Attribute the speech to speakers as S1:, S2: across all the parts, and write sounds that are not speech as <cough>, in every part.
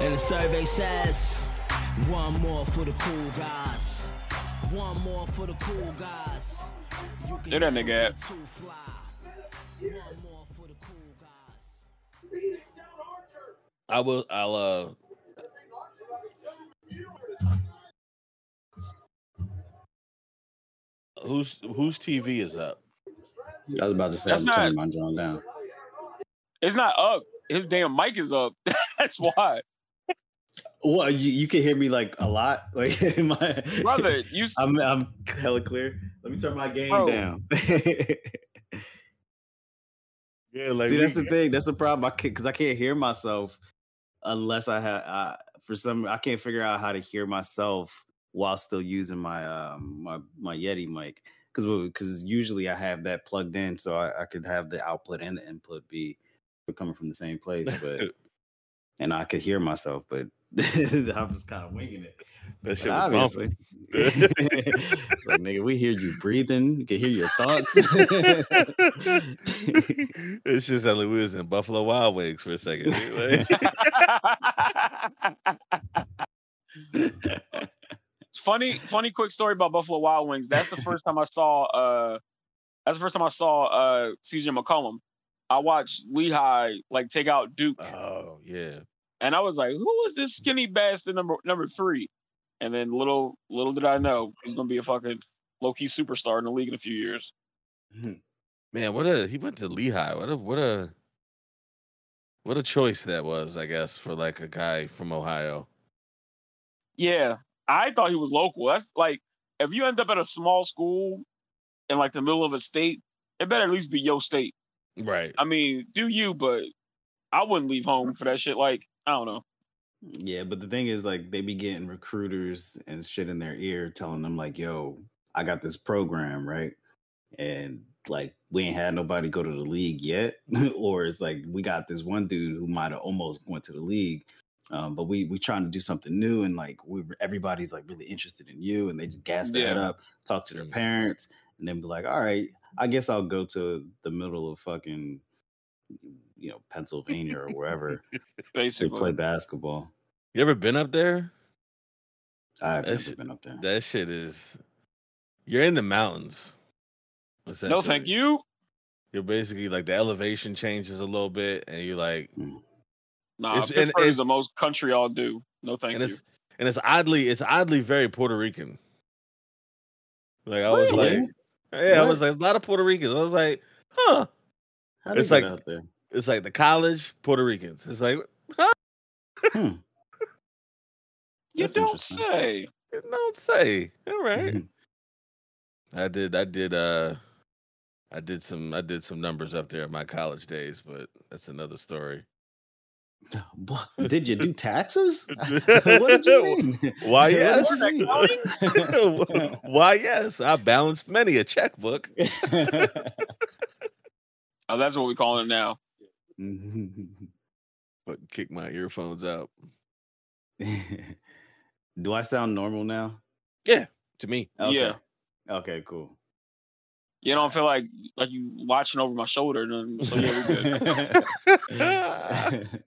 S1: And the survey says, one more for the cool guys. One more for the cool guys. You can
S2: Where that nigga at?
S1: too fly. One more for the cool guys.
S3: I will. I'll. uh Whose whose TV is up?
S4: I was about to say
S2: That's
S4: I'm
S2: not-
S4: turning my John down.
S2: It's not up. His damn mic is up. <laughs> That's why,
S4: Well, you, you can hear me like a lot. <laughs> Like in my
S2: brother. You s- <laughs>
S4: I'm I'm hella clear. Let me turn my game
S2: Bro.
S4: down. <laughs>
S3: Yeah, like
S4: See,
S3: we-
S4: that's the thing. That's the problem. I can't because I can't hear myself unless I have. I, for some, I can't figure out how to hear myself while still using my um my my Yeti mic. Because because usually I have that plugged in, so I, I could have the output and the input be coming from the same place, but and I could hear myself, but <laughs> I was kind of winging it.
S3: that shit
S4: But
S3: was
S4: obviously, <laughs> like nigga, we hear you breathing. You can hear your thoughts. <laughs>
S3: it's just like we was in Buffalo Wild Wings for a second. dude.
S2: Funny, funny, quick story about Buffalo Wild Wings. That's the first time I saw. uh That's the first time I saw uh CJ McCollum. I watched Lehigh like take out Duke,
S3: oh yeah,
S2: and I was like, "Who is this skinny bastard number number three? And then little little did I know he's gonna be a fucking low key superstar in the league in a few years. Hmm.
S3: man, what a he went to Lehigh. What a what a what a choice that was, I guess, for like a guy from Ohio.
S2: Yeah, I thought he was local. That's like if you end up at a small school in like the middle of a state, it better at least be your state.
S3: Right.
S2: I mean, do you? But I wouldn't leave home for that shit. Like I don't know.
S4: Yeah, but the thing is, like, they be getting recruiters and shit in their ear telling them, like, yo, I got this program, right? And like, we ain't had nobody go to the league yet. <laughs> or it's like, we got this one dude who might have almost went to the league. Um, but we we trying to do something new and like we everybody's like really interested in you and they just gas their head
S2: Yeah.
S4: up, talk to their parents, and then be like, all right, I guess I'll go to the middle of fucking you know, Pennsylvania or wherever <laughs> to
S2: Basically,
S4: play basketball.
S3: You ever been up there?
S4: I've
S3: That
S4: never
S3: shit-
S4: been up there.
S3: That shit is. You're in the mountains.
S2: no, thank you.
S3: You're basically like the elevation changes a little bit, and you're like, hmm.
S2: Nah,
S3: It's-
S2: Pittsburgh
S3: it's-
S2: is the most country I'll do. No, thank
S3: and
S2: you.
S3: it's and it's oddly it's oddly very Puerto Rican. Like I was like, yeah, I was like a lot of Puerto Ricans. I was like, huh?
S4: How do
S3: It's
S4: you get
S3: like-
S4: out there?
S3: It's like the college Puerto Ricans. It's like,
S4: Hmm.
S2: You
S4: That's
S2: don't
S4: interesting.
S2: say.
S3: don't say. All right.
S4: Mhm.
S3: I did. I did. Uh, I did some. I did some numbers up there in my college days, but that's another story.
S4: What? Did you do <laughs> taxes? <laughs> <laughs> what did you mean?
S3: Why, yes.
S4: did you mean?
S3: Why, yes, I balanced many a checkbook.
S2: Oh, that's what we call it now. Mm-hmm. <laughs>
S3: But kick my earphones out. <laughs>
S4: do I sound normal now?
S3: Yeah, to me,
S4: Okay.
S2: Yeah.
S4: Okay, cool.
S2: You don't feel like like you watching over my shoulder. So yeah, we good.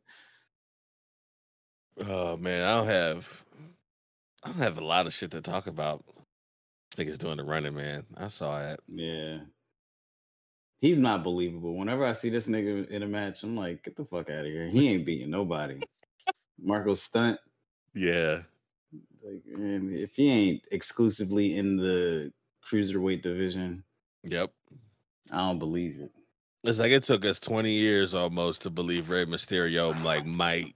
S2: <laughs>
S3: oh man, I don't have. I don't have a lot of shit to talk about. This nigga's doing the running, man. I saw it.
S4: yeah. He's not believable. Whenever I see this nigga in a match, I'm like, get the fuck out of here. He ain't <laughs> beating nobody. Marko Stunt.
S3: Yeah,
S4: Like, man, if he ain't exclusively in the cruiserweight division,
S3: yep.
S4: I don't believe it.
S3: It's like it took us 20 years almost to believe Rey Mysterio like might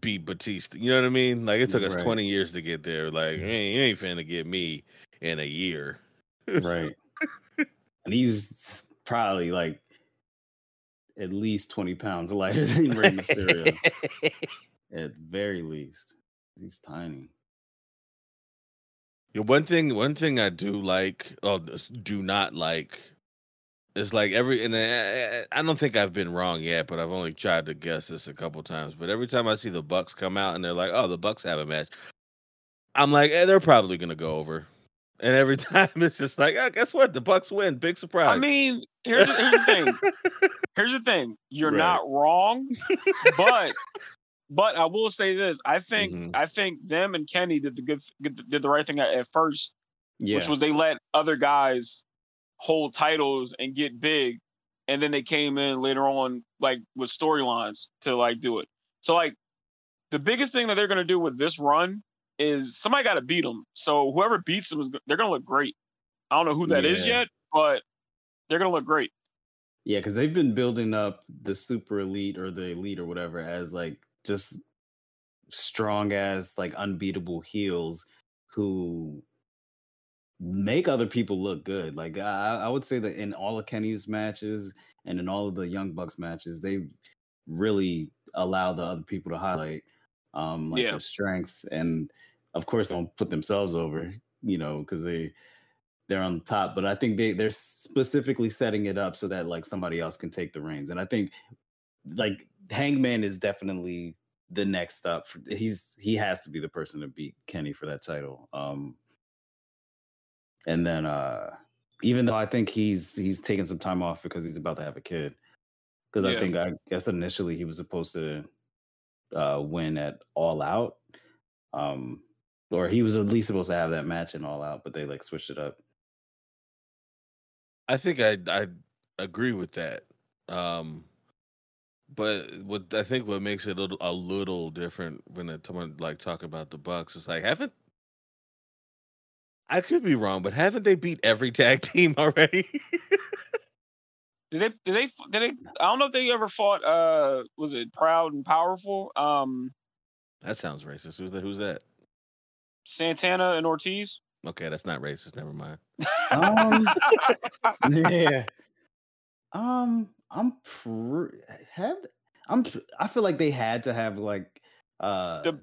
S3: beat Batista. You know what I mean? Like it took us
S4: Right.
S3: 20 years to get there. Like mm-hmm. you ain't, you ain't finna get me in a year.
S4: Right. <laughs> and he's probably like at least 20 pounds lighter <laughs> than Rey Mysterio. <laughs> at very least. He's tiny.
S3: Yeah, one thing, one thing I do like, or do not like, is like every, and I, I I don't think I've been wrong yet, but I've only tried to guess this a couple times. But every time I see the Bucks come out and they're like, "Oh, the Bucks have a match," I'm like, eh, they're probably gonna go over. And every <laughs> time it's just like, oh, guess what? The Bucks win. Big surprise.
S2: I mean, here's the, here's the thing. <laughs> Here's the thing. You're
S3: Right.
S2: not wrong, but But I will say this: I think
S3: Mhm.
S2: I think them and Kenny did the good did the right thing at, at first,
S4: Yeah.
S2: which was they let other guys hold titles and get big, and then they came in later on like with storylines to like do it. So like the biggest thing that they're gonna do with this run is somebody got to beat them. So whoever beats them is they're gonna look great. I don't know who that is
S4: Yeah.
S2: yet, but they're gonna look great.
S4: Yeah, because they've been building up the super elite or the elite or whatever as like just strong as like unbeatable heels who make other people look good. Like I, I would say that in all of Kenny's matches and in all of the Young Bucks matches, they really allow the other people to highlight um like
S2: Yeah.
S4: their strengths and of course don't put themselves over, you know, because they they're on top. But I think they they're specifically setting it up so that like somebody else can take the reins. And I think like Hangman is definitely the next up. For, he's he has to be the person to beat Kenny for that title. Um, and then uh, even though I think he's he's taking some time off because he's about to have a kid. Because I think I guess initially he was supposed to uh, win at All Out, um, or he was at least supposed to have that match in All Out, but they like switched it up.
S3: I think I I agree with that. Um but what I think what makes it a little, a little different when someone like talk about the Bucks is like haven't I could be wrong, but haven't they beat every tag <laughs> team already? <laughs>
S2: Did they? Did they? Did they? I don't know if they ever fought. Uh, was it Proud and Powerful? Um,
S3: that sounds racist. Who's that? Who's that?
S2: Santana and Ortiz.
S3: Okay, that's not racist. Never mind. <laughs>
S4: Um, <laughs> yeah. Um, I'm pr- have I'm pr- I feel like they had to have like uh
S2: The-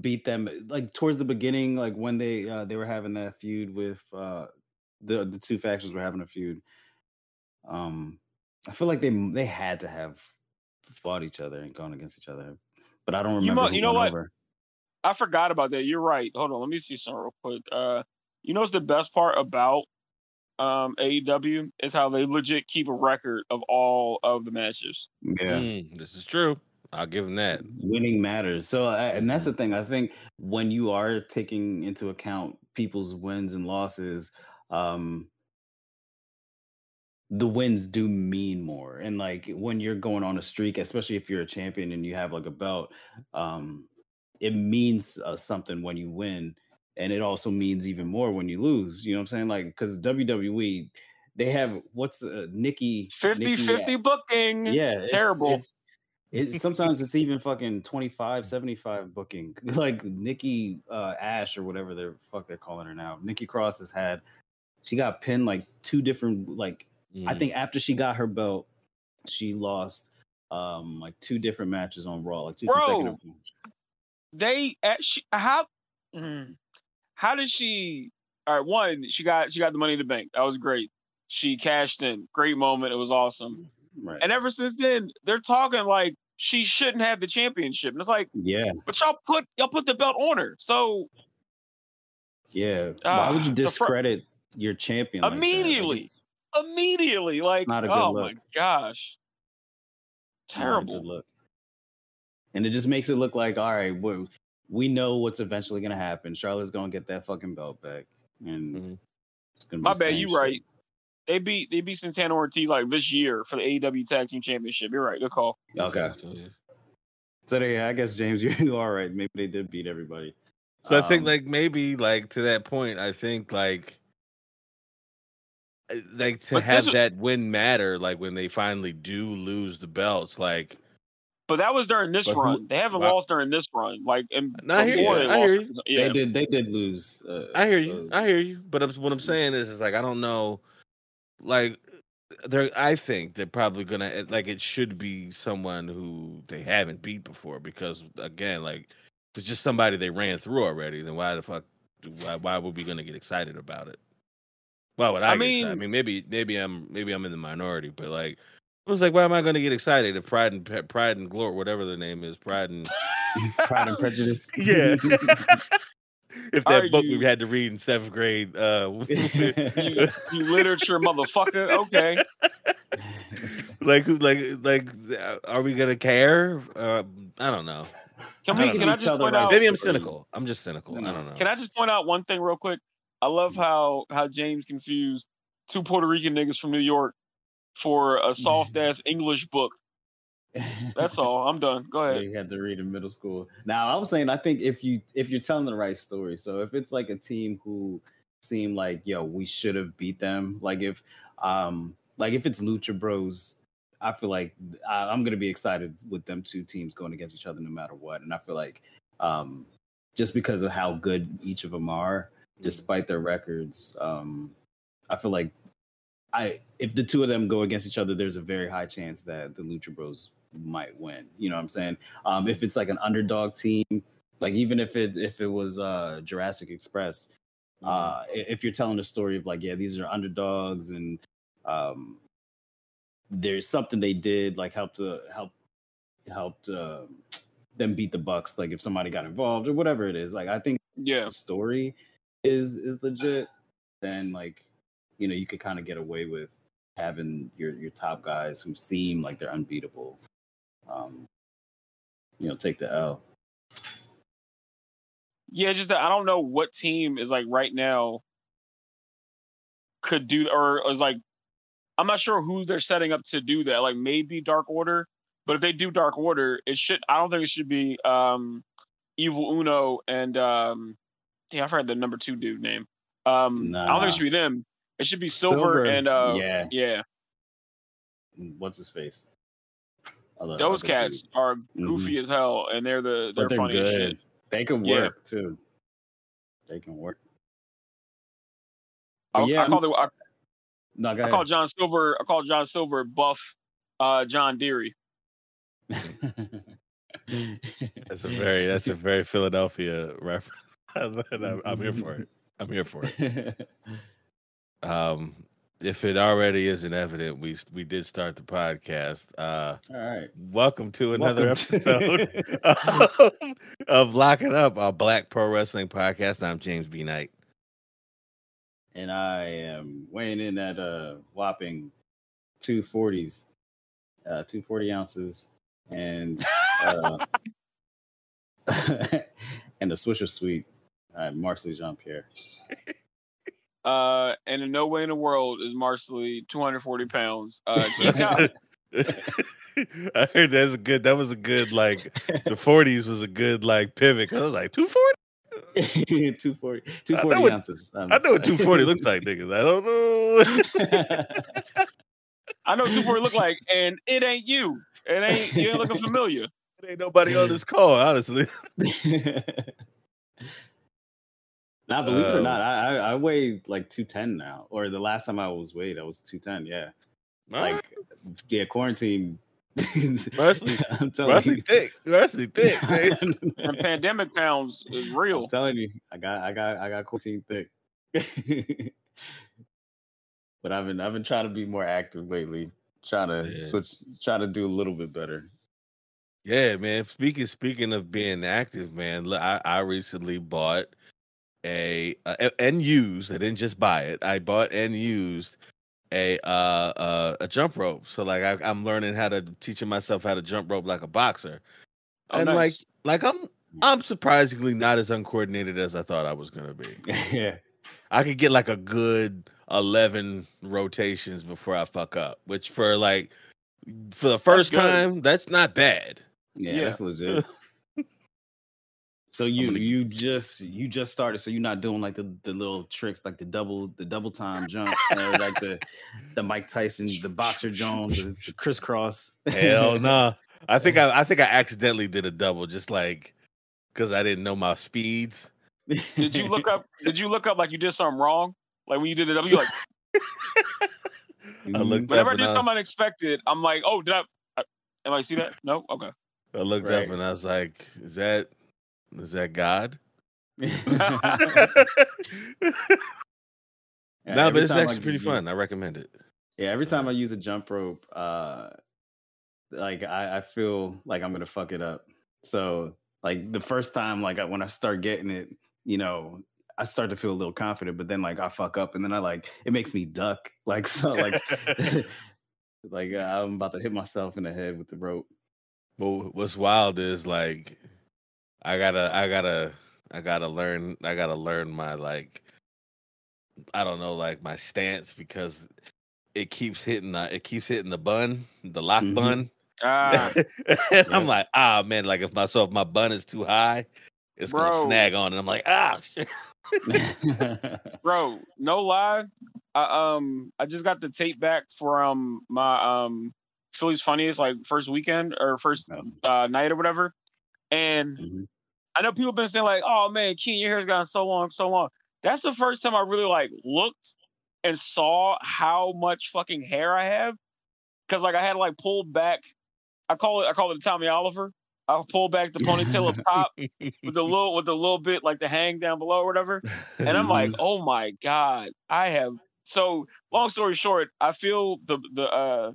S4: beat them like towards the beginning, like when they uh they were having that feud with uh the the two factions were having a feud. Um, I feel like they they had to have fought each other and gone against each other, but I don't
S2: You
S4: remember.
S2: mo-
S4: who
S2: you know
S4: won
S2: what?
S4: over.
S2: I forgot about that. You're right. Hold on. Let me see some real quick. Uh, you know what's the best part about um AEW is how they legit keep a record of all of the matches.
S4: Yeah.
S3: Mm, this is true. I'll give them that.
S4: winning matters. So, I, and that's
S2: Mm-hmm.
S4: the thing. I think when you are taking into account people's wins and losses, um, the wins do mean more. And like when you're going on a streak, especially if you're a champion and you have like a belt, um, it means uh, something when you win, and it also means even more when you lose. You know what I'm saying? Like because WWE, they have what's uh, Nikki
S2: 50
S4: Nikki
S2: 50 booking.
S4: yeah it's-
S2: Terrible.
S4: it's, it, sometimes it's even fucking 25 75 booking <laughs> like nikki uh ash or whatever the fuck they're calling her now nikki cross has had she got pinned like two different like i
S3: Mm.
S4: think after she got her belt she lost um like two different matches on raw like two
S2: Bro.
S4: consecutive
S2: They at she, how mm, how did she? All right, one she got she got the money in the bank. That was great. She cashed in. Great moment. It was awesome.
S4: right
S2: And ever since then, they're talking like she shouldn't have the championship. And it's like,
S4: yeah
S2: but y'all put y'all put the belt on her. So
S4: yeah why would
S2: Ah,
S4: you discredit your champion like? Like,
S2: Immediately. like,
S4: Not a good
S2: oh my
S4: look.
S2: gosh,
S4: not a good
S2: terrible.
S4: look and it just makes it look like all right we we know what's eventually gonna happen charlotte's gonna get that fucking belt back and
S3: Mhm.
S4: it's gonna be
S2: My bad, you
S4: shit.
S2: right. They beat they beat Santana Ortiz like this year for the AEW Tag Team Championship. You're right. Good call.
S4: okay
S3: So, yeah.
S4: they, i guess james <laughs> you, you are right maybe they did beat everybody
S3: So I think
S4: Um,
S3: like maybe like to that point, I think like like to
S2: But
S3: have
S2: this is-
S3: that win matter, like when they finally do lose the belts, like
S2: But that was during this
S3: But who-
S2: run. They haven't
S3: Wow.
S2: lost during this run. Like and
S3: No, I hear
S2: before
S4: you.
S2: they
S3: I
S2: lost.
S3: hear
S2: it.
S3: you.
S2: Yeah.
S4: they did they did lose uh,
S3: I hear you,
S4: uh,
S3: I hear you. But I'm, what I'm saying is, is like I don't know, like they're. I think they're probably gonna like it should be someone who they haven't beat before because again, like if it's just somebody they ran through already. Then why the fuck? Why, why would we gonna get excited about it? Why would I,
S2: I
S3: get excited? I
S2: mean-
S3: mean, maybe maybe I'm maybe I'm in the minority, but like. I was like, why am I going to get excited if Pride and Pride and Glory, whatever their name is, Pride and <laughs>
S4: pride and prejudice <laughs>
S3: yeah. <laughs> if
S2: Are
S3: that book
S2: you-
S3: we had to read in seventh grade, uh,
S2: you, you literature motherfucker. Okay.
S3: like, like, like, uh, are we gonna care? Uh, I don't know.
S2: Can we?
S4: think
S2: Can I just
S4: tell
S2: point out?
S3: Maybe I'm cynical. I'm just cynical. I
S4: No.
S3: don't know.
S2: Can I just point out one thing real quick? I love how how James confused two Puerto Rican niggas from New York for a soft <laughs> ass English book. That's all. I'm done. Go ahead.
S4: You had to read in middle school. Now I was saying I think if you if you're telling the right story, so if it's like a team who seem like yo we should have beat them, like if um like if it's Lucha Bros, I feel like I, I'm gonna be excited with them two teams going against each other no matter what, and I feel like um just because of how good each of them are, despite their records, um I feel like I if the two of them go against each other, there's a very high chance that the Lucha Bros might win. You know what I'm saying? Um, if it's like an underdog team, like even if it if it was uh, Jurassic Express,
S3: Mm-hmm.
S4: uh, if you're telling a story of like yeah these are underdogs and um, there's something they did like helped to help helped uh, them beat the Bucks. Like if somebody got involved or whatever it is, like I think
S2: Yeah.
S4: the story is is legit, then like you know you could kind of get away with having your your top guys who seem like they're unbeatable. Um, you know, take the L.
S2: Yeah, just I don't know what team is like right now could do or is like I'm not sure who they're setting up to do that. Like maybe Dark Order, but if they do Dark Order, it should I don't think it should be um Evil Uno and um damn I forgot the number two dude name. Um I don't think it should be them. It should be Silver, and uh
S4: yeah,
S2: yeah.
S4: what's his face? Other-
S2: Those cats
S4: dude.
S2: are goofy as hell and they're the they're,
S4: they're
S2: funny as shit.
S4: good. They can
S2: Yeah.
S4: work too. They can work.
S2: I,
S4: yeah,
S2: I call the I,
S4: no,
S2: I call John Silver I call John Silver buff uh John Deary. <laughs>
S3: That's a very that's a very Philadelphia reference. <laughs> I'm, I'm here for it. I'm here for it. <laughs> Um, if it already isn't evident, we we did start the podcast. Uh,
S4: All right.
S3: welcome to another
S4: Welcome
S3: episode
S4: to- <laughs>
S3: of, of Lock It Up, a Black Pro Wrestling podcast. I'm James B. Knight.
S4: and I am weighing in at a whopping two forties, uh, two forty ounces, and uh, and a Swisher Sweet. I'm Marcelly Jean Pierre. <laughs>
S2: Uh, and in no way in the world is Marcelly 240 pounds. Uh, keep. <laughs>
S3: I heard that's a good. That was a good like the <laughs> 40s was a good like pivot. I was like 240.
S4: 240,
S3: I
S4: 240
S3: what-
S4: ounces. Um,
S3: I know what 240 looks like, niggas. I don't know.
S2: I know what 240 look like, and it ain't you. It ain't you ain't looking familiar.
S3: Ain't nobody on this call, honestly.
S4: Now, believe it or
S3: Um,
S4: not, I, I I weigh like 210 now. Or the last time I was weighed, I was 210. Yeah. Like, yeah, quarantine.
S3: Marcelly- <laughs>
S4: I'm telling
S3: Rusty
S4: you.
S3: thick. Rusty thick. <laughs>
S2: And pandemic pounds is real.
S4: I'm telling you, I got, I got, I got quarantine thick. <laughs> but I've been, I've been trying to be more active lately. Trying to
S3: Yeah.
S4: switch, trying to do a little bit better.
S3: Yeah, man. Speaking speaking of being active, man, I, I recently bought a, uh and used. I didn't just buy it. I bought and used a uh, uh a jump rope. So like I, I'm learning how to teaching myself how to jump rope like a boxer.
S2: Oh,
S3: and
S2: nice.
S3: like like I'm I'm surprisingly not as uncoordinated as I thought I was gonna be. <laughs>
S4: yeah.
S3: I could get like a good eleven rotations before I fuck up, which for like for the first
S2: good.
S3: time, that's not bad.
S4: Yeah,
S2: Yeah.
S4: that's legit. <laughs> So you
S3: gonna-
S4: you just you just started, so you're not doing like the, the little tricks like the double the double time jump or like the the Mike Tyson the boxer Jones the, the crisscross. <laughs>
S3: Hell no. I think I, I think I accidentally did a double just like because I didn't know my speeds.
S2: Did you look up? Did you look up like you did something wrong? Like when you did the W, like <laughs>
S3: I looked mm-hmm.
S2: whenever I
S3: up
S2: do
S3: and I,
S2: something unexpected, I'm like, oh, did I? I Am I see that? No. Okay.
S3: I looked
S4: Right.
S3: up and I was like, is that is that God? <laughs> No, but it's actually pretty fun. I recommend it.
S4: Yeah, every time I use a jump rope, uh like I, I feel like I'm gonna fuck it up. So like the first time, like I, when I start getting it, you know, I start to feel a little confident, but then like I fuck up and then I like it makes me duck. <laughs> Like so like <laughs> like uh, I'm about to hit myself in the head with the rope.
S3: But what's wild is like I gotta, I gotta, I gotta learn. I gotta learn my like. I don't know, like my stance because it keeps hitting. The, it keeps hitting the bun, the lock
S4: Mhm.
S3: bun.
S2: Ah,
S3: and <laughs> I'm like, ah, man, like if my so if my bun is too high, it's
S2: Bro.
S3: gonna snag on, and I'm like, ah. <laughs> <laughs>
S2: bro, no lie. I um I just got the tape back from my um Philly's funniest like first weekend or first uh, night or whatever. And
S4: mhm.
S2: I know people have been saying like, "Oh man, Keen, your hair's gotten so long, so long." That's the first time I really like looked and saw how much fucking hair I have. Cause like I had like pulled back. I call it I call it a Tommy Oliver. I pull back the ponytail up top <laughs> with the little with the little bit like the hang down below or whatever. And I'm like, <laughs> oh my god, I have. So long story short, I feel the the uh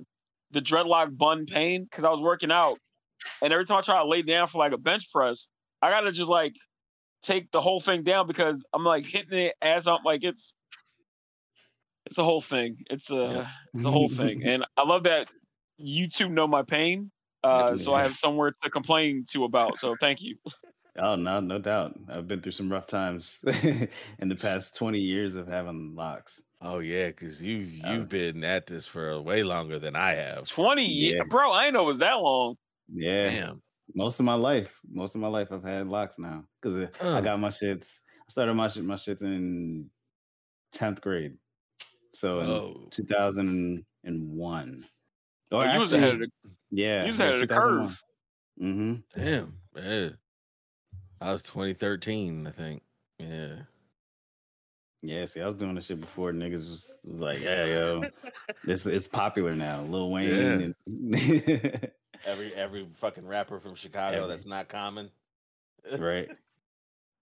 S2: the dreadlock bun pain because I was working out, and every time I try to lay down for like a bench press, I gotta just like take the whole thing down because I'm like hitting it as I'm like it's it's a whole thing. It's a
S3: Yeah.
S2: it's a whole thing, <laughs> and I love that you two know my pain. Uh, so I have somewhere to complain to about. So thank you. <laughs>
S4: Oh no, no doubt. I've been through some rough times <laughs> in the past twenty years of having locks.
S3: oh yeah, because you've
S4: Uh,
S3: you've been at this for way longer than I have.
S2: Twenty years,
S4: Yeah.
S2: bro. I didn't know it was that long.
S4: Yeah,
S3: Damn.
S4: most of my life, most of my life, I've had locks now because I got my shits. I started my shit, my shits in tenth grade, so in
S3: Oh.
S4: two thousand and one.
S2: Oh, you was ahead of the
S4: yeah,
S2: you was ahead of the curve.
S4: Mm-hmm.
S3: Damn. Yeah. I was 2013, I think. Yeah.
S4: Yeah, see, I was doing this shit before niggas was, was like, yeah, yo, <laughs> this it's popular now. Lil Wayne and <laughs>
S3: Every every fucking rapper from Chicago
S4: Every-
S3: that's not common.
S4: right,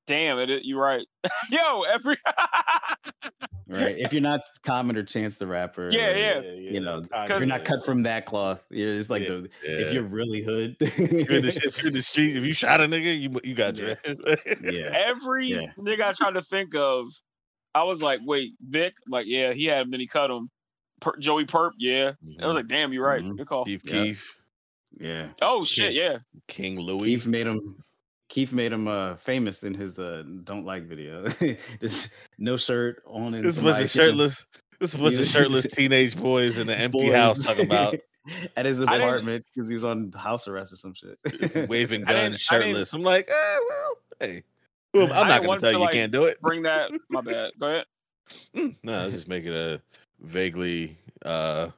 S2: Damn it, you're right. <laughs> Yo, every <laughs>
S4: right. If you're not Common or Chance the Rapper,
S2: Yeah,
S4: or,
S2: yeah.
S4: you know, if you're not cut from that cloth, it's like
S3: Yeah,
S4: the
S3: yeah.
S4: if you're really hood. <laughs>
S3: If you're in the, if you're in the street, if you shot a nigga, you you got
S4: Yeah. yeah,
S2: every
S4: Yeah.
S2: nigga I tried to think of, I was like, wait, Vic, like, yeah, he had him, then he cut him. Per- Joey Purp, yeah. I was like, damn, you're right.
S4: Mhm.
S2: Good call.
S3: Chief
S4: Yeah.
S3: Keef,
S4: yeah.
S2: Oh shit, yeah.
S3: King Louie.
S4: Keef made him. Keef made him uh, famous in his uh, "Don't Like" video. <laughs> Just no shirt on and
S3: This bunch of shirtless. This a <laughs> bunch of shirtless teenage boys in the empty
S4: boys
S3: house talking about <laughs>
S4: at his apartment because he was on house arrest or some shit.
S3: waving
S2: I
S3: guns, shirtless. I'm like, eh, well, hey. Well, I'm not gonna tell
S2: to,
S3: you you
S2: like,
S3: can't do it.
S2: Bring that. My bad. Go ahead.
S3: Mm, No, I was just making a vaguely uh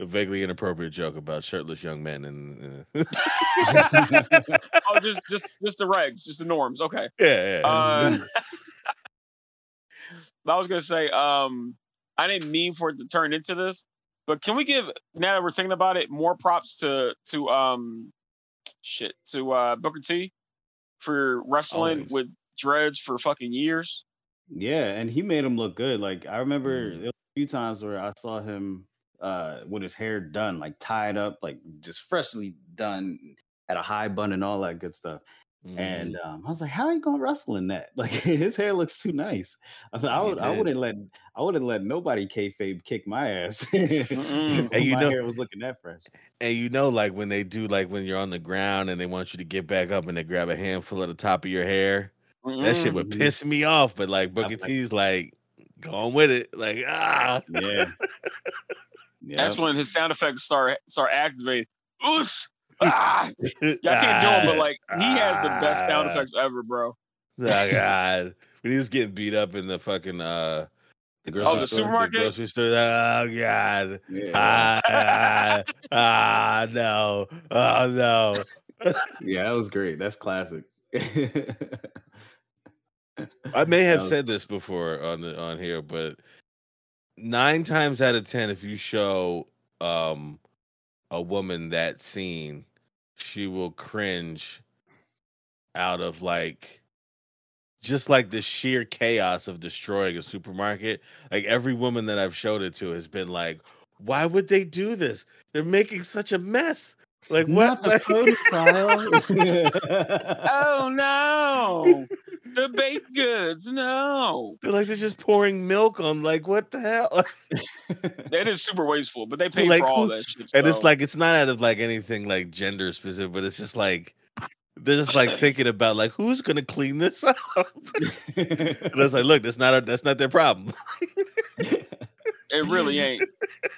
S3: a vaguely inappropriate joke about shirtless young men and uh, <laughs>
S2: Oh, just just just the regs, just the norms. Okay. <laughs>
S3: yeah, yeah.
S2: Uh, <laughs> I was gonna say, um, I didn't mean for it to turn into this, but can we give now that we're thinking about it more props to to um shit to uh Booker T for wrestling
S3: Always.
S2: with dreads for fucking years.
S4: yeah, and he made him look good. Like I remember
S3: Mm.
S4: there was a few times where I saw him uh with his hair done, like tied up, like just freshly done, at a high bun and all that good stuff.
S3: Mhm.
S4: And um, I was like, "How are you gonna wrestle in that? <laughs> Like his hair looks too nice." I thought I would, I wouldn't let, I wouldn't let nobody kayfabe kick my ass <laughs>
S3: And you
S4: my
S3: know-
S4: hair was looking that fresh.
S3: and you know, like when they do, like when you're on the ground and they want you to get back up and they grab a handful of the top of your hair, that shit would
S4: Mhm.
S3: piss me off. But like Booker
S4: like-
S3: T's like going with it, like ah,
S4: Yeah, <laughs> yeah.
S2: That's when his sound effects start start activating. Oof! <laughs> Ah! Yeah, I can't do him, but like he has the best sound
S3: Ah.
S2: effects ever, bro. <laughs>
S3: Oh God! When he was getting beat up in the fucking uh
S4: the grocery
S2: Oh,
S4: grocery
S2: the
S4: store.
S2: supermarket?
S3: grocery store. Oh God!
S4: Yeah,
S3: Ah, ah, <laughs> ah, no! Oh no!
S4: yeah, that was great. That's classic.
S3: I may have said this before on the, on here, but nine times out of ten, if you show um a woman that scene, she will cringe out of like just like the sheer chaos of destroying a supermarket. Like every woman that I've showed it to has been like, "Why would they do this? They're making such a mess." Like what?
S4: Not the
S3: Like-
S4: produce aisle. <laughs>
S2: Oh no! the baked goods, no.
S3: They're like they're just pouring milk on like what the hell? <laughs>
S2: That is super wasteful, but they pay
S3: Like,
S2: for all
S3: who-
S2: that shit.
S3: And it's like it's not out of like anything like gender specific, but it's just like they're just like thinking about like who's gonna clean this <laughs> up. and it's like, look, that's not a, that's not their problem.
S2: It really ain't.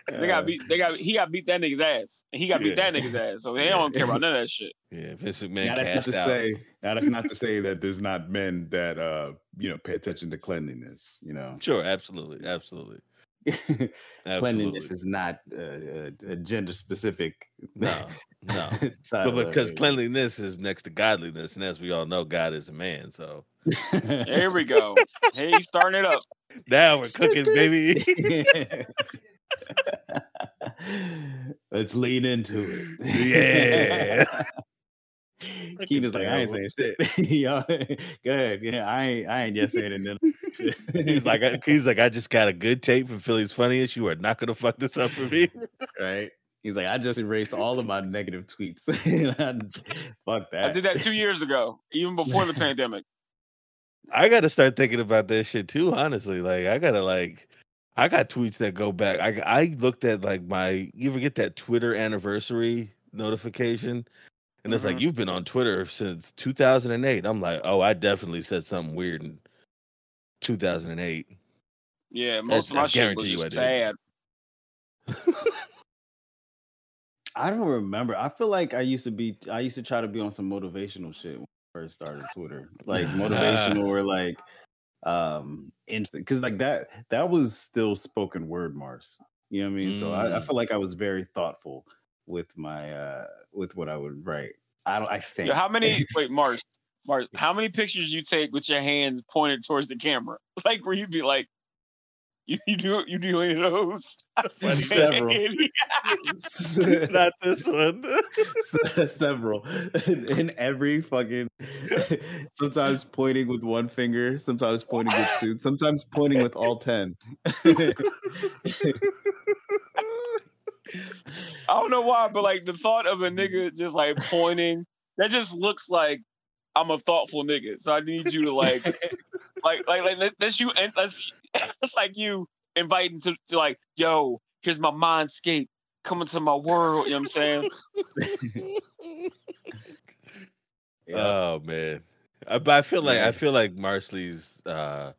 S2: They got beat. They got he got beat that nigga's ass, and he got beat that nigga's ass. So they don't care about <laughs> none of that shit.
S3: Yeah, Vince McMahon
S4: Now that's not to
S3: out.
S4: say. <laughs> Now that's not to say that there's not men that uh you know pay attention to cleanliness. You know,
S3: Sure, absolutely, absolutely, <laughs>
S4: cleanliness is not uh, a, a gender specific.
S3: No, no. <laughs> But because cleanliness is next to godliness, and as we all know, God is a man. So <laughs>
S2: Here we go. Hey, he's starting it up.
S3: now we're cooking, baby.
S4: Let's lean into it.
S3: Yeah.
S4: Keenan's like, I ain't saying shit. Y'all, go ahead. Yeah, I ain't. I ain't just saying it. <laughs> <laughs>
S3: He's like, I- he's like, I just got a good tape from Philly's Funniest. You are not gonna fuck this up for me. <laughs>
S4: right. He's like, I just erased all of my negative tweets. Fuck that.
S2: I did that two years ago, even before the pandemic.
S3: I got to start thinking about that shit too. Honestly, like I gotta like, I got tweets that go back. I I looked at like my. You ever get that Twitter anniversary notification? And it's like
S2: Mhm.
S3: you've been on Twitter since 2008. I'm like, oh, I definitely said something weird in 2008.
S2: Yeah,
S3: That's-
S2: most of
S3: I
S2: shit
S3: guarantee
S2: was
S3: you I
S2: just
S3: did.
S2: sad.
S4: I don't remember. I feel like I used to be. I used to try to be on some motivational shit when I first started Twitter, like <laughs> motivational or like um instant because like that that was still spoken word mars you know what i mean so I, I
S3: Mm.
S4: feel like i was very thoughtful with my uh with what i would write i don't i think
S2: Yeah, how many? <laughs> Wait, Mars, Mars, how many pictures you take with your hands pointed towards the camera? <laughs> Like where you'd be like, you, you do you do any of those? <laughs>
S4: Several.
S3: Not this one.
S4: several in, in every fucking sometimes pointing with one finger sometimes pointing with two sometimes pointing with all 10
S2: I don't know why, but like the thought of a nigga just like pointing, that just looks like I'm a thoughtful nigga. So I need you to like, <laughs> like, like, like let- that's you, and that's that's like you inviting to, to like, yo, here's my mindscape coming to my world. You know what I'm saying? <laughs>
S4: Yeah.
S3: Oh man, I, but I feel like I feel like Marsley's uh,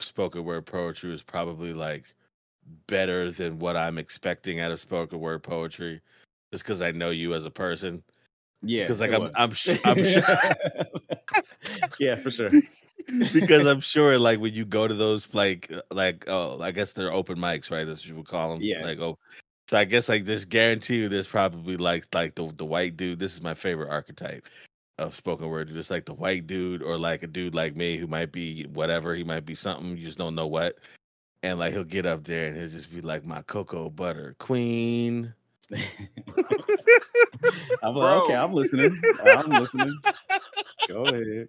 S3: spoken word poetry is probably like better than what I'm expecting out of spoken word poetry, just because I know you as a person.
S4: yeah
S3: Because like I'm
S4: was.
S3: I'm sh- I'm sure <laughs>
S4: yeah for sure <laughs>
S3: because I'm sure like when you go to those like uh, like oh I guess they're open mics right that's what you would call them
S4: Yeah.
S3: like oh so I guess like there's guarantee you there's probably like like the the white dude this is my favorite archetype of spoken word just like the white dude or like a dude like me who might be whatever he might be something you just don't know what and like he'll get up there and he'll just be like my cocoa butter queen. <laughs>
S4: I'm like okay i'm listening. I'm listening. Go ahead.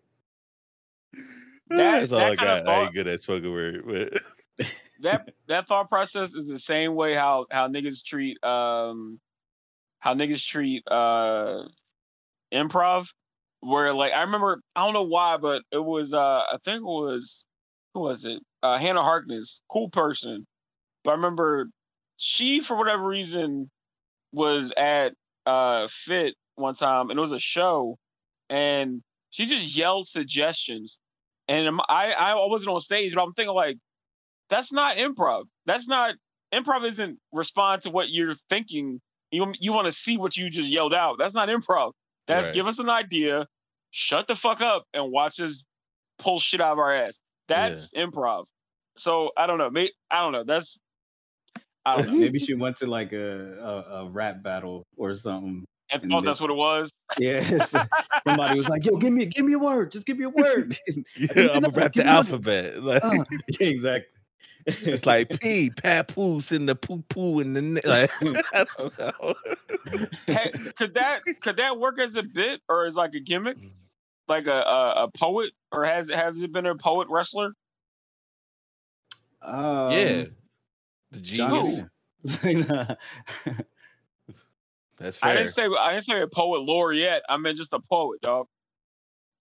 S2: That-
S3: that's all
S2: that
S3: I
S2: kinda
S3: got. I ain't good at spoken word but <laughs>
S2: that that thought process is the same way how how niggas treat um how niggas treat uh improv where like I remember I don't know why but it was uh I think it was who was it uh Hannah Harkness cool person but I remember she for whatever reason was at uh fit one time and it was a show and she just yelled suggestions and I I wasn't on stage but I'm thinking like that's not improv. That's not improv. Isn't respond to what you're thinking. You you want to see what you just yelled out. That's not improv. That's
S3: Right.
S2: give us an idea, shut the fuck up, and watch us pull shit out of our ass. That's improv. So I don't know. Maybe, I don't know. That's I don't know.
S4: maybe she went to like a, a, a rap battle or something
S2: I
S4: And
S2: thought
S4: they-
S2: that's what it was.
S4: yes <laughs> somebody was like yo give me give me a word just give me a word <laughs>
S3: yeah,
S4: you
S3: I'm
S4: know,
S3: gonna rap
S4: give
S3: the
S4: me one-
S3: alphabet <laughs> like
S4: Uh, yeah, exactly
S3: It's like pee, papoose, and the poo poo, and the ne- like. I don't know.
S2: Hey, could that could that work as a bit or as like a gimmick, like a a, a poet, or has has it been a poet wrestler?
S4: um,
S3: yeah, the genius. <laughs>
S4: Cena.
S3: That's
S2: I
S3: fair.
S2: didn't say I didn't say a poet laureate. I meant just a poet, dog.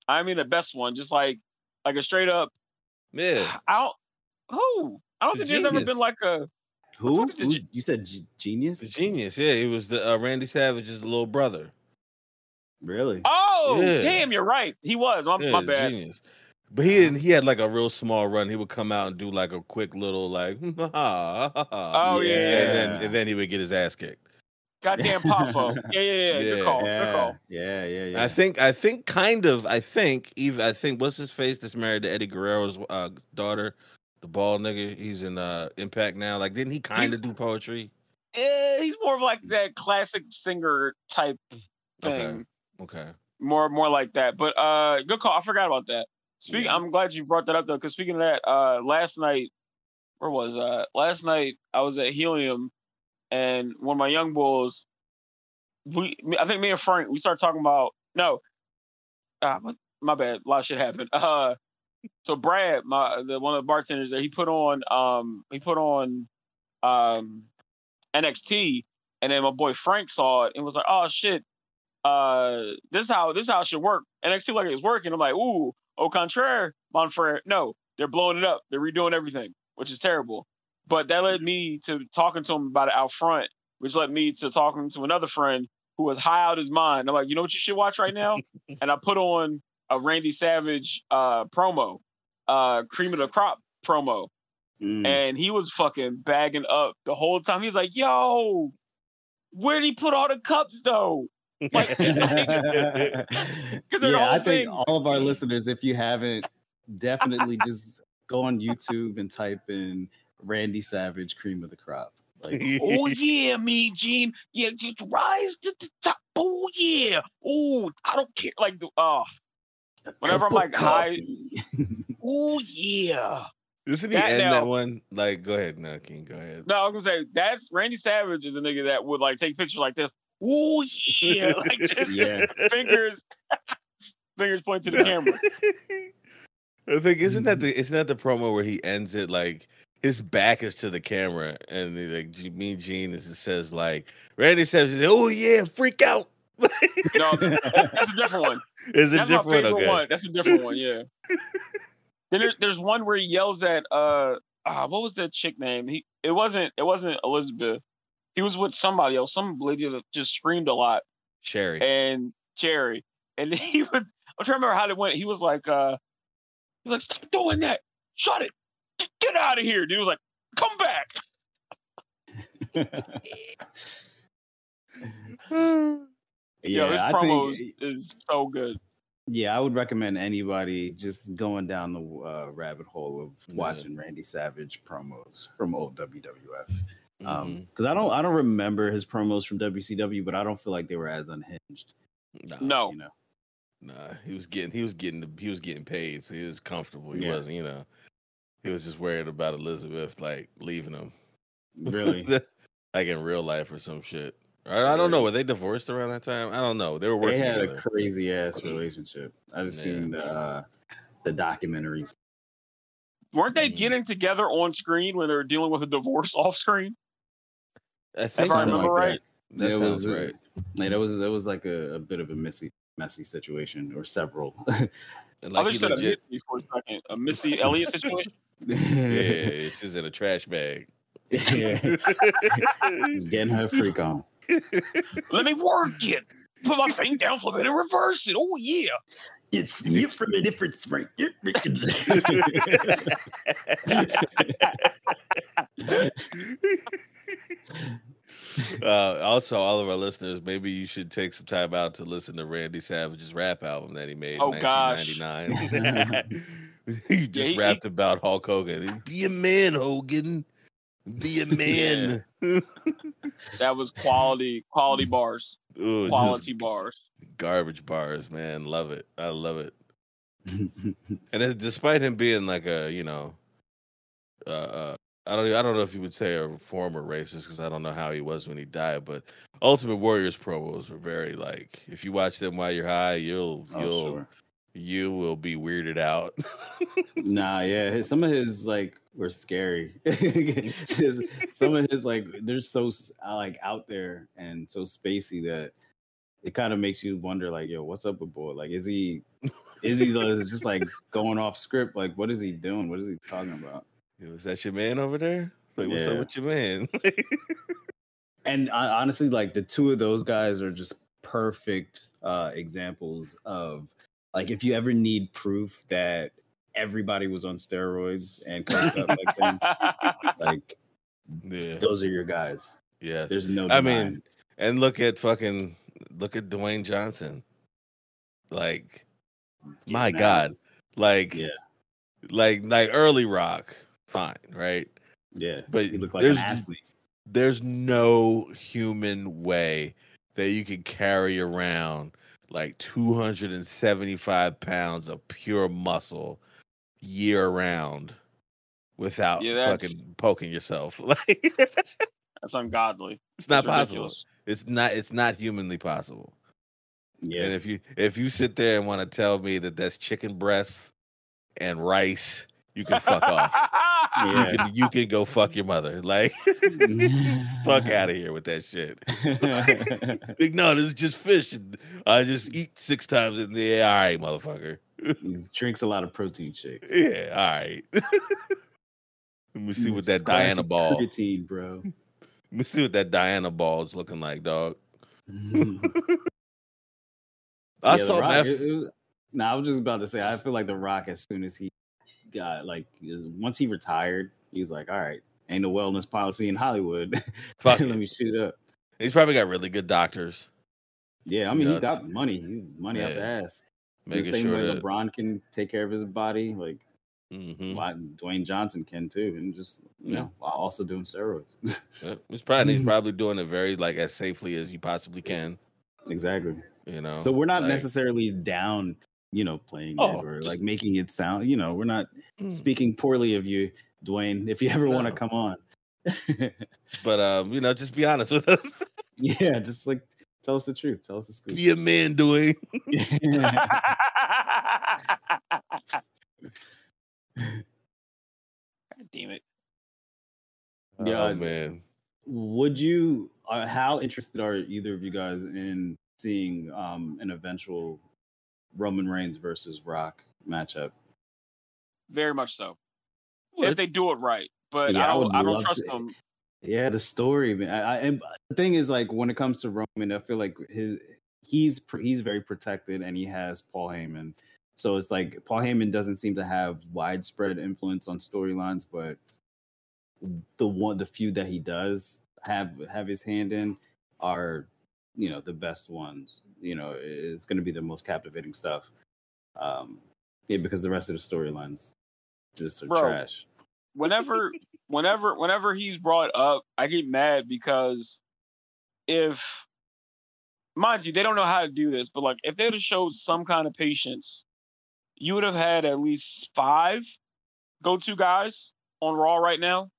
S2: I mean the best one, just like like a straight up.
S3: yeah, <sighs>
S2: I don't who I don't
S3: The
S2: think there's ever been like a
S4: who,
S2: fuck is the
S4: Who-
S2: ge-
S4: you said ge- genius
S3: the genius. Yeah, he was the uh, Randy Savage's little brother.
S4: Really?
S2: Oh,
S3: Yeah.
S2: damn, you're right. He was. My,
S3: Yeah,
S2: my bad.
S3: genius. But he didn't, he had like a real small run. He would come out and do like a quick little like, <laughs>
S2: Oh yeah,
S3: and then
S4: Yeah.
S3: and then he would get his ass kicked.
S2: goddamn Pafo. Yeah, yeah, yeah.
S3: Yeah.
S2: Good call. Good call.
S4: yeah, yeah, yeah.
S3: I think I think kind of I think even I think what's his face that's married to Eddie Guerrero's uh, daughter, the bald nigga. He's in uh Impact now. Like didn't he kind of do poetry?
S2: Eh, he's more of like that classic singer type thing.
S3: Okay. Okay.
S2: More, more like that. But uh, good call. I forgot about that. Speaking,
S4: Yeah.
S2: I'm glad you brought that up though, because speaking of that, uh, last night, where was I? Last night I was at Helium, and one of my young bulls, we, I think me and Frank, we started talking about no, ah, my bad, a lot of shit happened. <laughs> Uh, so Brad, my the one of the bartenders there, he put on, um, he put on, um, NXT, and then my boy Frank saw it and was like, oh shit, uh, this is how this is how it should work. NXT like it's working. I'm like, ooh, au contraire, mon frere. No, they're blowing it up. They're redoing everything, which is terrible. But that led me to talking to him about it out front, which led me to talking to another friend who was high out his mind. I'm like, you know what you should watch right now? <laughs> and I put on a Randy Savage uh promo, uh cream of the crop promo.
S4: Mm.
S2: And he was fucking bagging up the whole time. He's like, yo, where did he put all the cups though? <laughs> Like, <laughs> <laughs> Because
S4: yeah, I think
S2: thing-
S4: all of our listeners, if you haven't, definitely just go on YouTube and type in Randy Savage cream of the crop. Like,
S2: oh yeah, Mean Gene. Yeah, just rise to the top. Oh yeah. Oh, I don't care. Like, the- oh, Whenever I'm, like, high- oh yeah.
S3: Doesn't he
S2: That
S3: end
S2: now-
S3: that one? Like, go ahead, no, King, go ahead.
S2: No, I was gonna say that's Randy Savage is a nigga that would like take pictures like this. Oh yeah, like <laughs> just
S4: Yeah.
S2: fingers, <laughs> fingers point to the camera. <laughs>
S3: I think isn't that the isn't that the promo where he ends it like his back is to the camera and he, like me and Gene is- it says like Randy says oh yeah freak out
S2: No, that's a different one.
S3: is it
S2: That's my
S3: different
S2: favorite
S3: okay
S2: one. That's a different one. Yeah. then there, there's one where he yells at uh, ah, what was that chick name? He it wasn't it wasn't Elizabeth. He was with somebody else. Some lady that just screamed a lot
S3: Sherri
S2: and Jerry. And <laughs> he would I'm trying to remember how it went. He was like uh he was like, Stop doing that. Shut it. Get, out of here. Dude was like, come back. <laughs>
S4: yeah,
S2: Yo, his
S4: I
S2: promos
S4: think
S2: is so good.
S4: yeah, I would recommend anybody just going down the uh, rabbit hole of
S3: Yeah.
S4: watching Randy Savage promos from old WWF. Um,
S3: Mhm.
S4: because I don't, I don't remember his promos from WCW, but I don't feel like they were as unhinged.
S3: nah,
S2: No.
S4: You know,
S3: nah he was getting he was getting the, he was getting paid so he was comfortable he
S4: Yeah.
S3: wasn't you know he was just worried about Elizabeth like leaving him
S4: really. <laughs>
S3: like in real life or some shit I, I don't know were they divorced around that time I don't know they were working.
S4: they had
S3: together.
S4: a crazy ass <clears throat> relationship. I've
S3: Yeah.
S4: seen the uh, the documentaries.
S2: Weren't they
S3: Mhm.
S2: getting together on screen when they were dealing with a divorce <laughs> off screen?
S3: I
S2: If
S3: think
S2: I remember
S4: like
S2: right.
S3: that
S4: it was,
S3: right
S4: Like it was, it was like a, a bit of a messy, messy situation, or several. <laughs>
S3: And
S2: I
S3: like
S2: thought
S3: he
S2: said a
S3: legit,
S2: Missy for a second. A Missy Elliott situation. <laughs>
S3: yeah, she was in a trash bag.
S4: yeah, He's getting her freak on.
S2: Let me work it. Put my thing down, flip it, and reverse it. Oh yeah.
S4: It's you from a different straight. <laughs>
S3: uh, also, all of our listeners, maybe you should take some time out to listen to Randy Savage's rap album that he made
S2: Oh,
S3: in
S2: gosh.
S3: 1999. <laughs> <laughs> he just
S2: he-
S3: rapped about Hulk Hogan. Be a man, Hogan. Be a <laughs> man.
S2: That was quality, quality bars.
S3: Ooh,
S2: Quality bars.
S3: garbage bars, man. Love it. I love it. And it, despite him being like a, you know, uh, uh, I don't, I don't know if you would say a former racist because I don't know how he was when he died. But Ultimate Warriors promos were very like, if you watch them while you're high, you'll,
S4: Oh,
S3: you'll,
S4: sure.
S3: you will be weirded out. <laughs>
S4: Nah, yeah, his- some of his like were scary. <laughs> His- some of his like they're so uh, like out there and so spacey that it kind of makes you wonder, like, yo, what's up with boy? Like, is he is he just like <laughs> going off script? Like, what is he doing? What is he talking about?
S3: Yo, Is that your man over there? Like, what's up with your man? <laughs>
S4: And I, honestly, like the two of those guys are just perfect uh examples of like if you ever need proof that everybody was on steroids and coked up like them, <laughs> like
S3: Yeah.
S4: those are your guys.
S3: Yeah.
S4: There's no.
S3: I mean. And look at fucking look at Dwayne Johnson. Like my God. Like
S4: Yeah.
S3: like like early rock, fine, right?
S4: yeah,
S3: but
S4: he looked like an
S3: there's-
S4: athlete.
S3: There's no human way that you can carry around like 275 pounds of pure muscle year round without
S2: Yeah,
S3: fucking poking yourself. <laughs> Like
S2: That's ungodly.
S3: it's not
S2: That's
S3: possible.
S2: ridiculous.
S3: It's not it's not humanly possible.
S4: Yeah,
S3: And if you if you sit there and want to tell me that that's chicken breasts and rice, you can fuck off. <laughs>
S4: Yeah.
S3: You can you can go fuck your mother. Like <laughs> fuck out of here with that shit. <laughs> Like, no, this is just fish. I just eat six times in the day. All right, motherfucker.
S4: Drinks a lot of protein shake. <laughs>
S3: Yeah, all right. Let me see what that Dianabol.
S4: Creatine, bro.
S3: Let me see what that Dianabol is looking like, dog. I
S4: Yeah,
S3: saw
S4: Rock,
S3: Meth.
S4: it- it was- no, I was just about to say. I feel like the Rock, as soon as he got like, once he retired, he was like, "All right, ain't no wellness policy in Hollywood. <laughs>
S3: Fuck
S4: Let me shoot up."
S3: He's probably got really good doctors,
S4: Yeah, I mean, he got money. He's money out the
S3: Yeah.
S4: ass. the same
S3: sure
S4: way
S3: that.
S4: LeBron can take care of his body, like
S3: Mhm.
S4: why Dwayne Johnson can too, and just you
S3: Yeah.
S4: know, while also doing steroids. <laughs>
S3: Yeah, He's probably he's probably doing it very like as safely as you possibly can.
S4: exactly.
S3: You know.
S4: So we're not
S3: like-
S4: necessarily down, you know, playing
S3: Oh,
S4: it or
S3: just-
S4: like making it sound. You know, we're not
S3: Mm.
S4: speaking poorly of you, Dwayne. If you <laughs> ever want to come on, <laughs>
S3: But um, you know, just be honest with us.
S4: yeah, just like tell us the truth. Tell us the scoop.
S3: be a man Dwayne. <laughs>
S2: God damn it.
S4: Yeah,
S3: oh man.
S4: Would you? Uh, how interested are either of you guys in seeing um an eventual Roman Reigns versus Rock matchup?
S2: Very much so.
S3: Would.
S2: If they do it right. But
S4: Yeah, I
S2: I don't I don't trust
S4: to-
S2: them.
S4: Yeah, the story, man. I, I, and the thing is, like, when it comes to Roman, I feel like his he's he's very protected, and he has Paul Heyman. So it's like Paul Heyman doesn't seem to have widespread influence on storylines, but the one, the few that he does have have his hand in are, you know, the best ones. You know, it's going to be the most captivating stuff. Um, yeah, because the rest of the storylines just are
S2: Bro.
S4: trash.
S2: whenever whenever whenever he's brought up, I get mad because if mind you, they don't know how to do this, but like if they'd have showed some kind of patience, you would have had at least five go-to guys on Raw right now,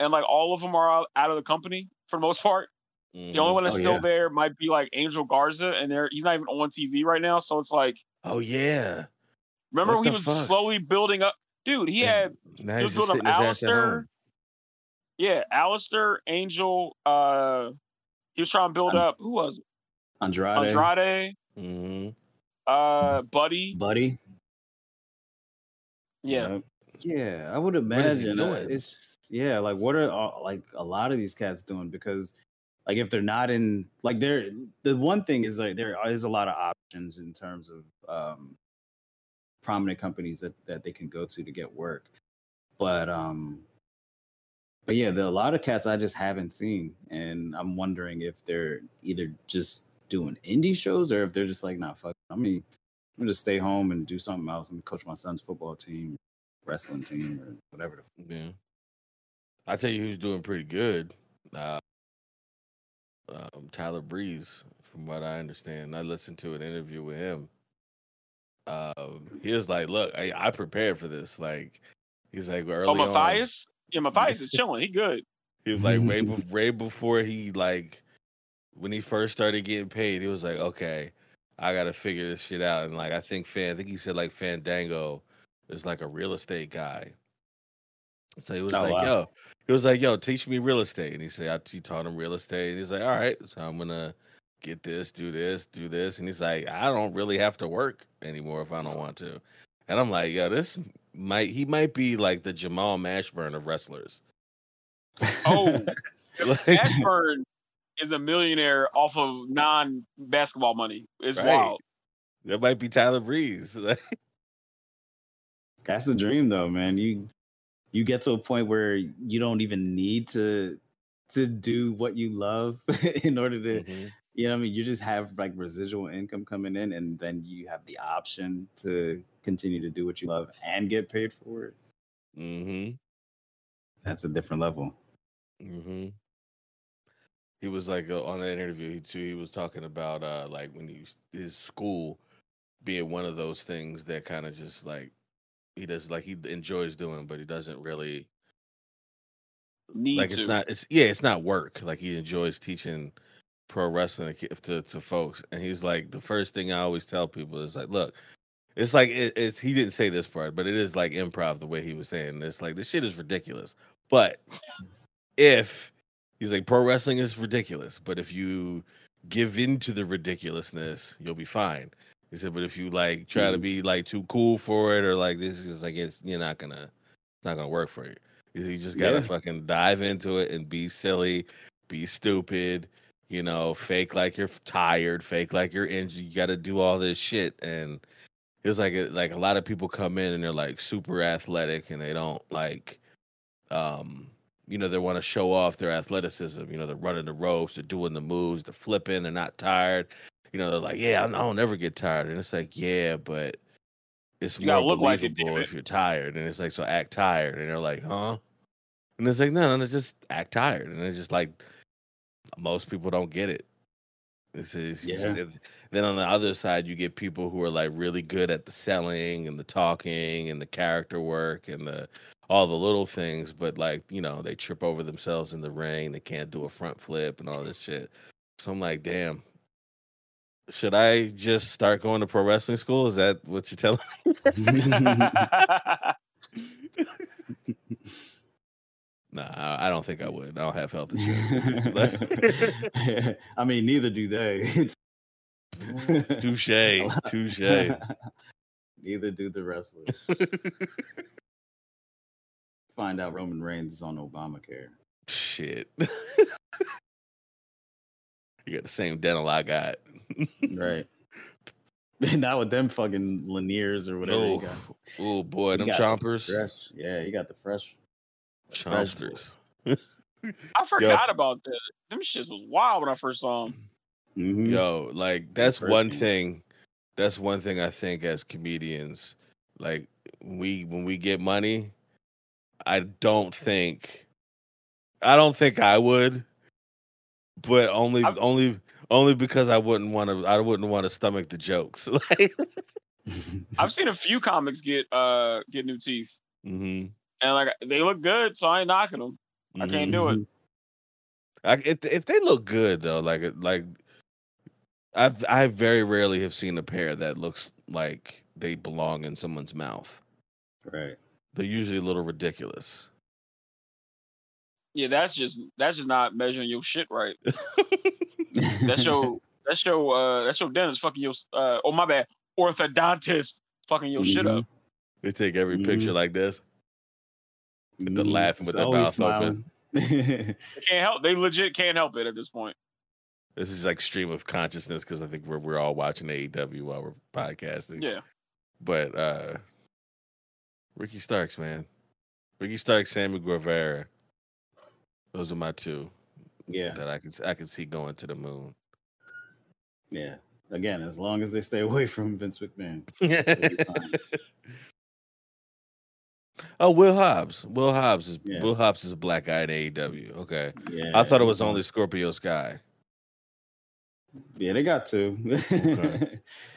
S2: and like all of them are out, out of the company for the most part. The only one that's
S4: Oh,
S2: still
S4: yeah.
S2: there might be like Angel Garza, and they're he's not even on TV right now. So it's like,
S3: Oh yeah.
S2: remember
S3: What
S2: he was
S3: fuck?
S2: slowly building up. Dude, he had
S3: Now
S2: he
S3: he's
S2: was building up
S3: sitting his ass at Aleister.
S2: Yeah, Aleister, Angel. Uh, he was trying to build
S4: Um,
S2: up. Who was it?
S4: Andrade,
S2: Andrade?
S3: hmm
S2: Uh, Buddy.
S4: Buddy.
S2: Yeah,
S4: Yep. Yeah, I would
S3: is he
S4: imagine. uh,
S3: doing?
S4: It's yeah, like what are uh, like a lot of these cats doing? Because like if they're not in like they're the one thing is like there is a lot of options in terms of um prominent companies that that they can go to to get work, but um but yeah, there are a lot of cats I just haven't seen, and I'm wondering if they're either just doing indie shows or if they're just like, nah, fuck. I mean, I'm just stay home and do something else and coach my son's football team, wrestling team, or whatever. the
S3: Yeah. I tell you who's doing pretty good. Uh, um, Tyler Breeze, from what I understand. I listened to an interview with him. Um, he was like, "Look, I, I prepared for this. Like, he's like, early
S2: oh Mattias. Yeah, Mattias is <laughs> chilling. He good.
S3: he was like, way, bef- way before he like, when he first started getting paid, he was like, okay, I got to figure this shit out. And like, I think Fan, I think he said like Fandango is like a real estate guy. So he was
S4: Oh,
S3: like,
S4: wow.
S3: yo, he was like, yo, teach me real estate. And he said, I, he taught him real estate. And he's like, all right, so I'm going to get this, do this, do this. And he's like, I don't really have to work anymore if I don't want to. And I'm like, yo, this might, he might be like the Jamal Mashburn of wrestlers.
S2: Oh, <laughs>
S3: Like-
S2: Ashburn. is a millionaire off of non basketball money. It's
S3: Right.
S2: wild.
S3: That might be Tyler Breeze. <laughs>
S4: That's the dream, though, man. You you get to a point where you don't even need to to do what you love <laughs> in order to
S3: Mhm.
S4: you know what I mean you just have like residual income coming in and then you have the option to continue to do what you love and get paid for it.
S3: Mhm.
S4: That's a different level.
S3: hmm He was like uh, on that interview. He too. He was talking about uh like when he his school being one of those things that kind of just like he does like he enjoys doing, but he doesn't really
S2: Need
S3: like
S2: to.
S3: it's not it's yeah it's not work. Like he enjoys teaching pro wrestling to to, folks, and he's like the first thing I always tell people is like, look. It's like it, it's he didn't say this part, but it is like improv the way he was saying this. Like this shit is ridiculous. But if he's like pro wrestling is ridiculous, but if you give in to the ridiculousness, you'll be fine. He said, but if you like try to
S4: Mhm.
S3: be like too cool for it or like this is like it's you're not gonna it's not gonna work for you. He said, you just gotta
S4: Yeah.
S3: fucking dive into it and be silly, be stupid, you know, fake like you're tired, fake like you're injured. You gotta do all this shit and it's like like a lot of people come in and they're like super athletic and they don't like um you know they want to show off their athleticism you know they're running the ropes they're doing the moves they're flipping they're not tired you know they're like yeah i don't ever get tired and it's like yeah but it's
S2: You
S3: more
S2: look like it,
S3: if you're tired and it's like so act tired and they're like huh and it's like no no just act tired and it's just like most people don't get it it's, it's
S4: Yeah.
S3: just- then on the other side, you get people who are like really good at the selling and the talking and the character work and the all the little things, but like you know they trip over themselves in the ring. They can't do a front flip and all this shit. So I'm like, damn. Should I just start going to pro wrestling school? Is that what you're telling me? <laughs> Nah, I don't think I would. I don't have health insurance. <laughs>
S4: I mean, neither do they. <laughs>
S3: Touche, touche.
S4: neither do the wrestlers. Find out Roman Reigns is on Obamacare.
S3: Shit. You got the same dental I got.
S4: Right. <laughs> <laughs> Not with them fucking Laniers or whatever.
S3: Oh,
S4: you got.
S3: oh boy,
S4: You
S3: them
S4: got the
S3: chompers,
S4: Fresh. Yeah, you got the fresh.
S3: chompsters.
S2: I <laughs> forgot about that. Them shits was wild when I first saw them.
S4: Mhm.
S3: Yo, like that's one
S4: game.
S3: thing. That's one thing I think as comedians, like we when we get money, I don't think, I don't think I would, but only
S2: I've-
S3: only only because I wouldn't want to. I wouldn't want to stomach the jokes. <laughs> like,
S2: I've seen a few comics get uh get new teeth,
S3: hmm
S2: and like they look good, so I ain't knocking them. I can't do it.
S3: I, if if they look good though, like like I I very rarely have seen a pair that looks like they belong in someone's mouth.
S4: Right.
S3: They're usually a little ridiculous.
S2: Yeah, that's just that's just not measuring your shit right. <laughs> That's your <laughs> that's your uh that's your dentist fucking your uh oh my bad orthodontist fucking your shit up.
S3: They take every picture
S4: Mhm.
S3: like this. With the
S4: Mhm.
S3: laughing with
S4: It's
S3: their
S4: always
S3: mouth open. <laughs>
S2: They can't help. They legit can't help it at this point.
S3: This is like stream of consciousness because I think we're we're all watching AEW while we're podcasting.
S2: Yeah.
S3: But uh Ricky Starks, man. Ricky Starks, Sammy Guevara. Those are my two
S4: yeah.
S3: that I can I can see going to the moon.
S4: Yeah. Again, as long as they stay away <laughs> from Vince McMahon. <laughs>
S3: oh, Will Hobbs. Will Hobbs is
S4: Yeah.
S3: Will Hobbs is a black guy in AEW. Okay.
S4: Yeah.
S3: I thought it was only Scorpio Sky.
S4: Yeah, they got two.
S3: Okay. <laughs>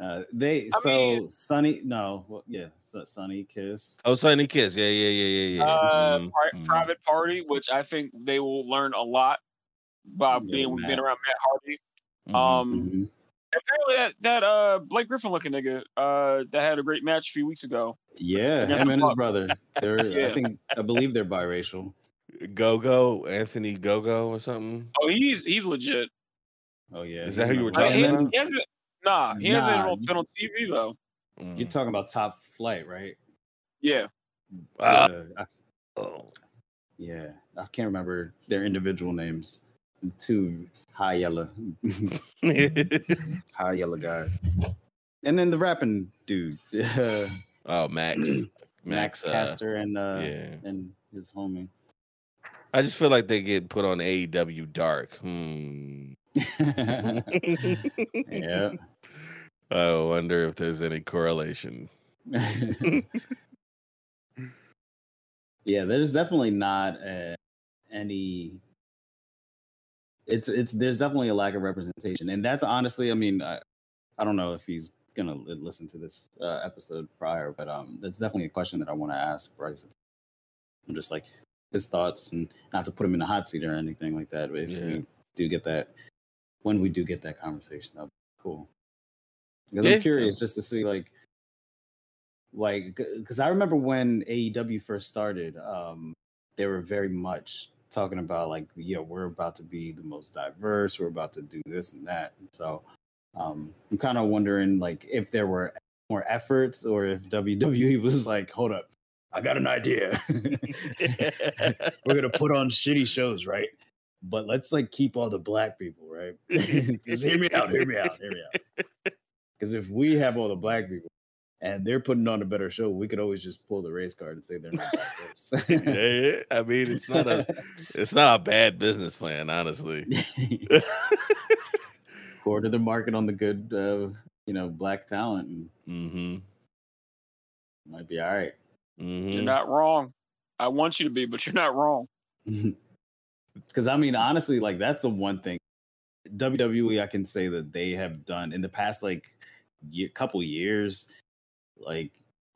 S4: uh, they
S2: I
S4: so
S2: mean-
S4: Sonny. No, well, yeah, so Sonny Kiss.
S3: Oh, Sonny Kiss. Yeah, yeah, yeah, yeah, yeah.
S2: Uh,
S3: Mhm,
S2: pri-
S3: mhm.
S2: private party, which I think they will learn a lot by
S4: Yeah,
S2: being
S4: Matt.
S2: being around Matt Hardy.
S3: Mhm.
S2: Um,
S4: Mhm.
S2: apparently that that uh Blake Griffin looking nigga uh that had a great match a few weeks ago.
S4: Yeah, him
S2: the
S4: and his brother. They're. <laughs>
S2: Yeah.
S4: I think. I believe they're biracial.
S3: Go Go, Anthony Go Go or something.
S2: Oh, he's he's legit.
S4: Oh yeah.
S3: Is that who you were talking
S2: he,
S3: about?
S2: he hasn't, nah, he hasn't
S4: Nah,
S2: been on TV though.
S3: Mm.
S4: You're talking about Top Flight, right?
S2: Yeah,
S3: Ah,
S4: Yeah, I,
S3: oh.
S4: yeah. I can't remember their individual names. two high yellow, <laughs> high yellow guys, and then the rapping dude, uh, <laughs>
S3: oh, Max. <clears throat>
S4: Max
S3: Max. Uh,
S4: Caster, and uh,
S3: yeah.
S4: and his homie.
S3: I just feel like they get put on AEW Dark. Hmm.
S4: Yeah. <laughs>
S3: I wonder if there's any correlation.
S4: yeah, there's definitely not uh, any. It's it's there's definitely a lack of representation, and that's honestly, I mean, I, I don't know if he's gonna li- listen to this uh, episode prior, but um, that's definitely a question that I want to ask Bryce. I'm just like his thoughts, and not to put him in a hot seat or anything like that. But if
S3: Yeah.
S4: we do get that, when we do get that conversation, that'd be cool. Because
S3: Yeah.
S4: I'm curious just to see like like because I remember when AEW first started, um, they were very much talking about like, yeah, we're about to be the most diverse, we're about to do this and that. So um, I'm kind of wondering like if there were more efforts or if WWE was like, hold up, I got an idea. <laughs> <laughs> we're gonna put on shitty shows, right? But let's like keep all the black people, right? <laughs> Just <laughs> hear me out, hear me out, hear me out. <laughs> Because if we have all the black people and they're putting on a better show, we could always just pull the race card and say they're not diverse.
S3: Yeah, I mean, it's not a it's not a bad business plan, honestly.
S4: Quarter the market on the good, uh, you know, black talent, and
S3: mm-hmm.
S4: might be all right.
S3: Mm-hmm.
S2: You're not wrong. I want you to be, but you're not wrong.
S4: Because I mean, honestly, like that's the one thing WWE I can say that they have done in the past, like year, couple years. Like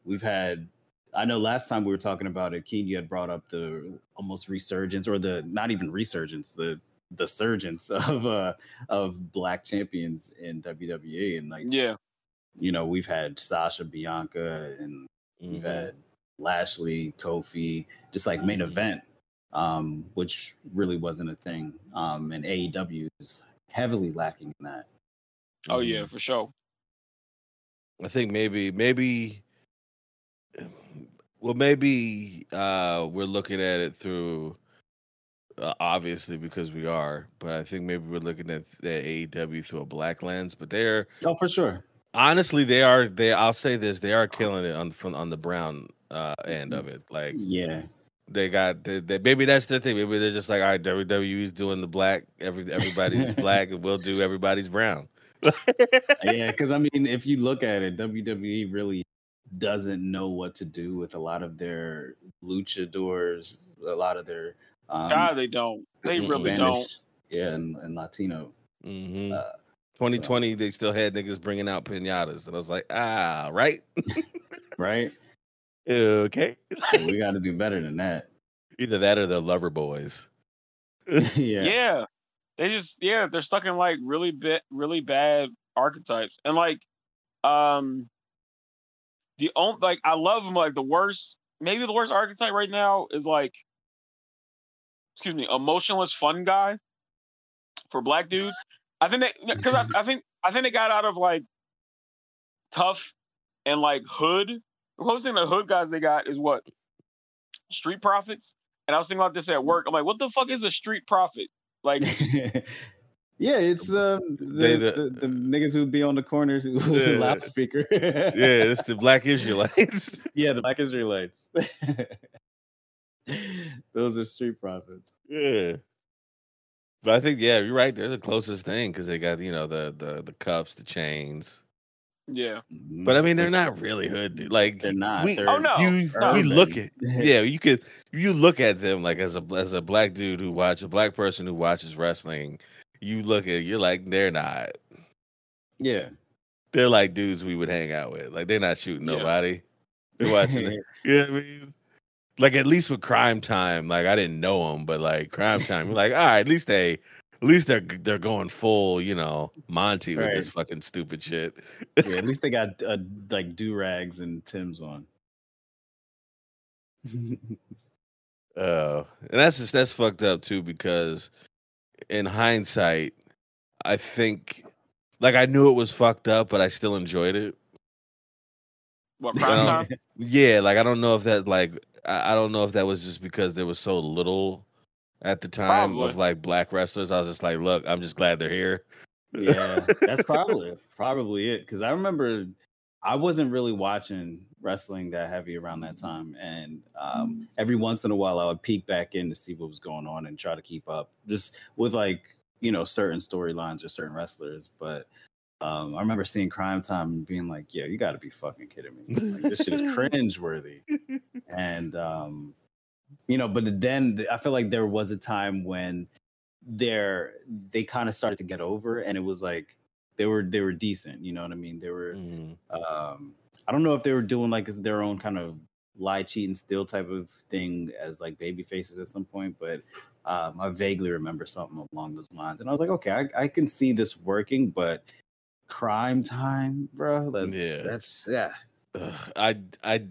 S4: we've had, I know last time we were talking about it, Keen, you had brought up the almost resurgence, or the not even resurgence, the the surgence <laughs> of uh of black champions in WWE, and like
S2: Yeah.
S4: you know we've had Sasha, Bianca, and We've
S3: Mm-hmm.
S4: had Lashley, Kofi, just like main event, um, which really wasn't a thing. Um, and AEW is heavily lacking in that.
S2: Oh yeah, for sure.
S3: I think maybe maybe well maybe uh we're looking at it through uh, obviously because we are, but I think maybe we're looking at the AEW through a black lens. But they're
S4: Oh, for sure.
S3: honestly they are they I'll say this they are killing it on from on the brown uh end of it. Like
S4: Yeah.
S3: They got they, they, maybe that's the thing. Maybe they're just like all right, WWE's doing the black every everybody's <laughs> black and we'll do everybody's brown.
S4: yeah, because I mean, if you look at it, WWE really doesn't know what to do with a lot of their luchadors, a lot of their um,
S2: God, they don't. They really don't.
S4: Yeah, and, and Latino.
S3: hmm
S4: Uh,
S3: 2020, they still had niggas bringing out pinatas, and I was like, ah, right,
S4: right?
S3: Okay. <laughs>
S4: So we got to do better than that.
S3: Either that or the lover boys. <laughs> <laughs>
S4: yeah.
S2: Yeah. They just yeah, they're stuck in like really bit really bad archetypes. And like um the only like I love them like the worst maybe the worst archetype right now is like excuse me, emotionless fun guy for black dudes. I think they because I, I think I think they got out of like tough and like hood. The closest thing to hood guys they got is what? Street profits. And I was thinking about this at work. I'm like, what the fuck is a street profit? Like <laughs>
S4: yeah, it's the um, the,
S3: They
S4: the,
S3: the-
S4: the, niggas who be on the corners with
S3: Yeah.
S4: the loudspeaker. <laughs>
S3: Yeah, it's the black Israelites. <laughs>
S4: yeah, the black Israelites. Those are street profits.
S3: yeah. But I think, yeah, you're right. They're the closest thing because they got, you know, the the the cups, the chains.
S2: Yeah.
S3: But I mean, they're mm-hmm. not really hood. Dude. Like
S4: They're not.
S3: We,
S4: They're
S2: Oh, no.
S3: you,
S2: No.
S3: we look at <laughs> yeah you could you look at them like as a as a black dude who watch a black person who watches wrestling you look at you're like they're not
S4: yeah.
S3: they're like dudes we would hang out with like they're not shooting
S2: Yeah.
S3: nobody they're <laughs> watching it. yeah I mean like at least with Cryme Tyme like I didn't know them but like Cryme Tyme you're like all right at least they at least they're they're going full you know Monty with this fucking stupid shit
S4: yeah, at least they got uh, like do rags and Timbs on. <laughs>
S3: Oh, and that's just that's fucked up too because in hindsight, I think like I knew it was fucked up, but I still enjoyed it.
S2: What prime time?
S3: Yeah, like I don't know if that like I, I don't know if that was just because there was so little at the time
S2: Probably.
S3: of like black wrestlers. I was just like, look, I'm just glad they're here.
S4: Yeah, that's <laughs> probably probably it. Because I remember I wasn't really watching wrestling that heavy around that time, and um, every once in a while I would peek back in to see what was going on and try to keep up, just with like you know certain storylines or certain wrestlers. But um, I remember seeing Cryme Tyme and being like, "Yeah, you got to be fucking kidding me! Like, this shit is <laughs> cringe worthy." And um, you know, but then I feel like there was a time when they're they kind of started to get over, and it was like they were they were decent. You know what I mean? They were.
S3: Mhm.
S4: Um, I don't know if they were doing like their own kind of lie, cheat, and steal type of thing as like baby faces at some point, but um, I vaguely remember something along those lines, and I was like, okay, I, I can see this working, but Cryme Tyme, bro. That,
S3: Yeah.
S4: that's yeah.
S3: Ugh, I I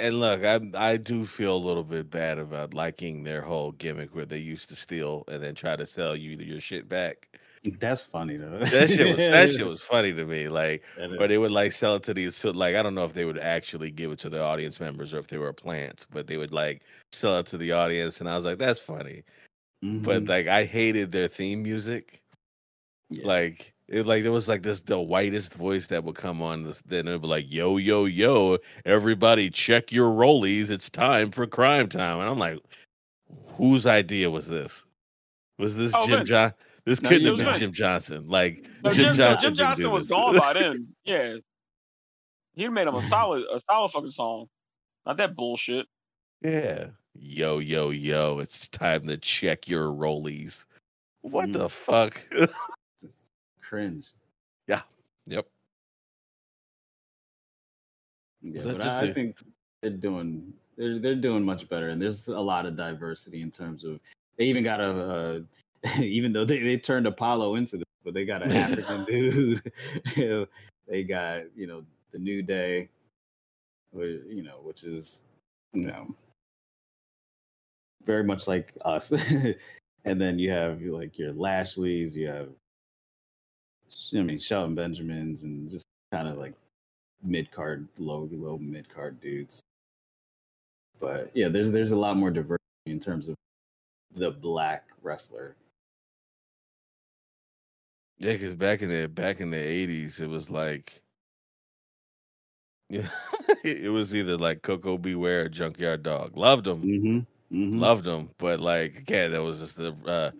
S3: and look, I I do feel a little bit bad about liking their whole gimmick where they used to steal and then try to sell you your shit back.
S4: That's funny though.
S3: That shit was that shit <laughs> was funny to me. Like or they would like sell it to these so like I don't know if they would actually give it to the audience members or if they were plants, but they would like sell it to the audience and I was like, that's funny. But
S4: Mhm.
S3: like I hated their theme music.
S4: Yeah.
S3: Like it like there was like this the whitest voice that would come on this then it would be like yo yo yo everybody check your rollies it's time for Cryme Tyme and I'm like whose idea was this was this
S2: Oh,
S3: Jim John this
S4: No,
S3: couldn't have been
S2: Vince.
S3: Jim Johnston like
S2: No,
S3: Jim,
S2: Jim,
S3: Johnston,
S2: Jim
S3: Johnston
S2: was gone by then. <laughs> Yeah, he made him a solid, a solid fucking song. Not that bullshit.
S3: yeah yo yo yo it's time to check your rollies what
S4: Mm.
S3: the fuck <laughs>
S4: cringe.
S3: yep
S4: Yeah,
S3: Was
S4: but
S3: just
S4: I, I think they're doing they're they're doing much better, and there's a lot of diversity in terms of they even got a uh, <laughs> even though they, they turned Apollo into this, but they got an African <laughs> dude. <laughs> You know, they got you know the New Day, whi- you know, which is you know very much like us. and then you have like your Lashleys, you have I mean Shelton Benjamins, and just kind of like mid card, low low mid card dudes. But yeah, there's there's a lot more diversity in terms of the black wrestler.
S3: Yeah, because back in the back in the eighties, it was like, yeah, <laughs> it was either like Koko B. Ware or Junkyard Dog. Loved them,
S4: Mm-hmm. mm-hmm.
S3: loved them, but like again, that was just the uh,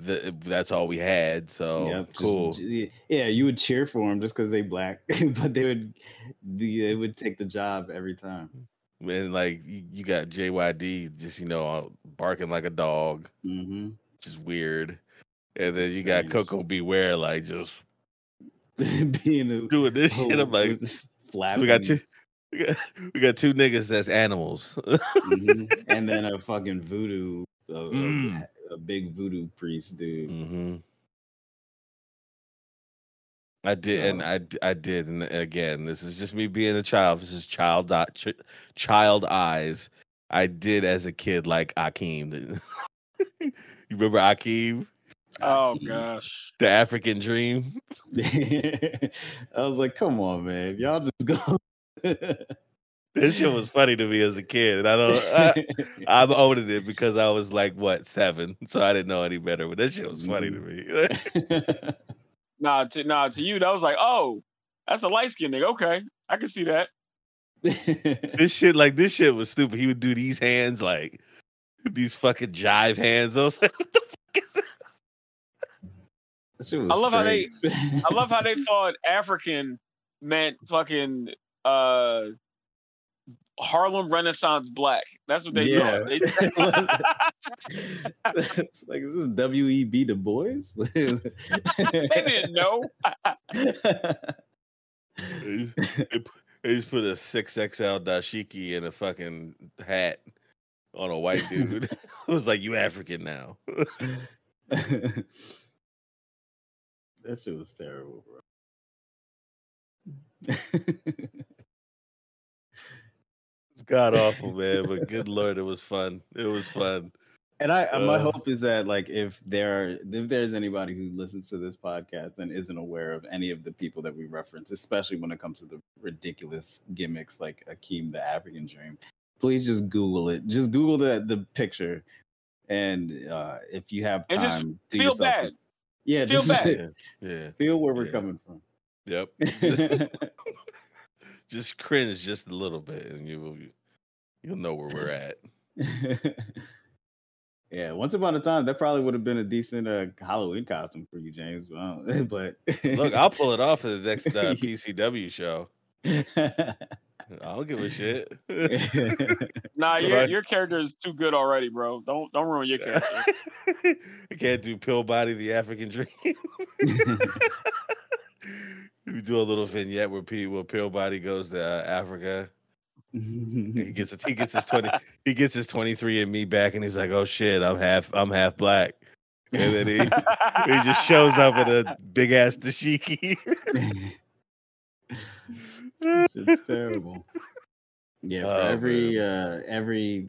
S3: the that's all we had. So cool.
S4: yeah, you would cheer for them just because they black, <laughs> but they would they would take the job every time.
S3: And like you, got JYD just you know barking like a dog,
S4: Mm-hmm.
S3: which is weird. And then you got.
S4: Koko
S3: B. Ware like just <laughs>
S4: Being a,
S3: doing this shit. I'm like, <laughs>
S4: just
S3: so we got two, we got, we got two niggas that's animals.
S4: Mhm. and then a fucking voodoo, a-
S3: Mm.
S4: A big voodoo priest dude.
S3: hmm I did, and
S4: I
S3: I d- I did, and again, this is just me being a child. This is child eye- ch- child eyes. I did as a kid like Akeem. <laughs> you remember Akeem,
S2: Oh
S4: Akeem.
S2: gosh.
S3: the African Dream? <laughs>
S4: I was like, come on, man, y'all just go. <laughs>
S3: This shit was funny to me as a kid, and I don't. I, <laughs> I'm owning it because I was like what seven, so I didn't know any better. But that shit was funny to me. <laughs>
S2: Nah, to nah to you that was like, oh, that's a light skinned nigga. Okay, I can see that. <laughs>
S3: this shit, like this shit, was stupid. He would do these hands, like these fucking jive hands. I was like, what the fuck is this?
S4: That shit was
S2: I love how they- I love how they thought African meant fucking uh Harlem Renaissance black. That's what they
S4: Yeah.
S2: thought. They,
S4: it's <laughs> like is this WEB Du Bois? <laughs>
S2: they didn't know.
S3: They just- they just put a six XL dashiki in a fucking hat on a white dude. <laughs> it was like, you African now.
S4: that shit was terrible, bro.
S3: It's god awful, man. But good lord, it was fun. It was fun.
S4: and I, my
S3: Uh.
S4: hope is that like if there are, if there's anybody who listens to this podcast and isn't aware of any of the people that we reference, especially when it comes to the ridiculous gimmicks like Akeem the African Dream, please just Google it. Just Google the the picture and uh, if you have
S2: And
S4: time,
S2: just
S4: do
S2: feel
S4: yourself
S2: bad.
S4: a- yeah,
S2: Feel
S4: just
S2: bad.
S3: Yeah, yeah, <laughs>
S4: feel where we're
S3: Yeah.
S4: coming from.
S3: yep. <laughs> <laughs> just cringe just a little bit, and you will you'll know where we're at. <laughs>
S4: yeah, once upon a time, that probably would have been a decent uh, Halloween costume for you, James. But, <laughs> but
S3: Look, I'll pull it off at the next uh, <laughs> PCW show. I don't give a shit.
S2: Nah, your your character is too good already, bro. Don't don't ruin your character.
S3: I can't do pill body the African dream. we do a little vignette where P where pill body goes to uh, Africa. He gets he gets his twenty he gets his twenty three and me back, and he's like, "Oh shit, I'm half I'm half black." And then he he just shows up in a big ass dashiki.
S4: it's terrible. Yeah, for
S3: Oh,
S4: every uh every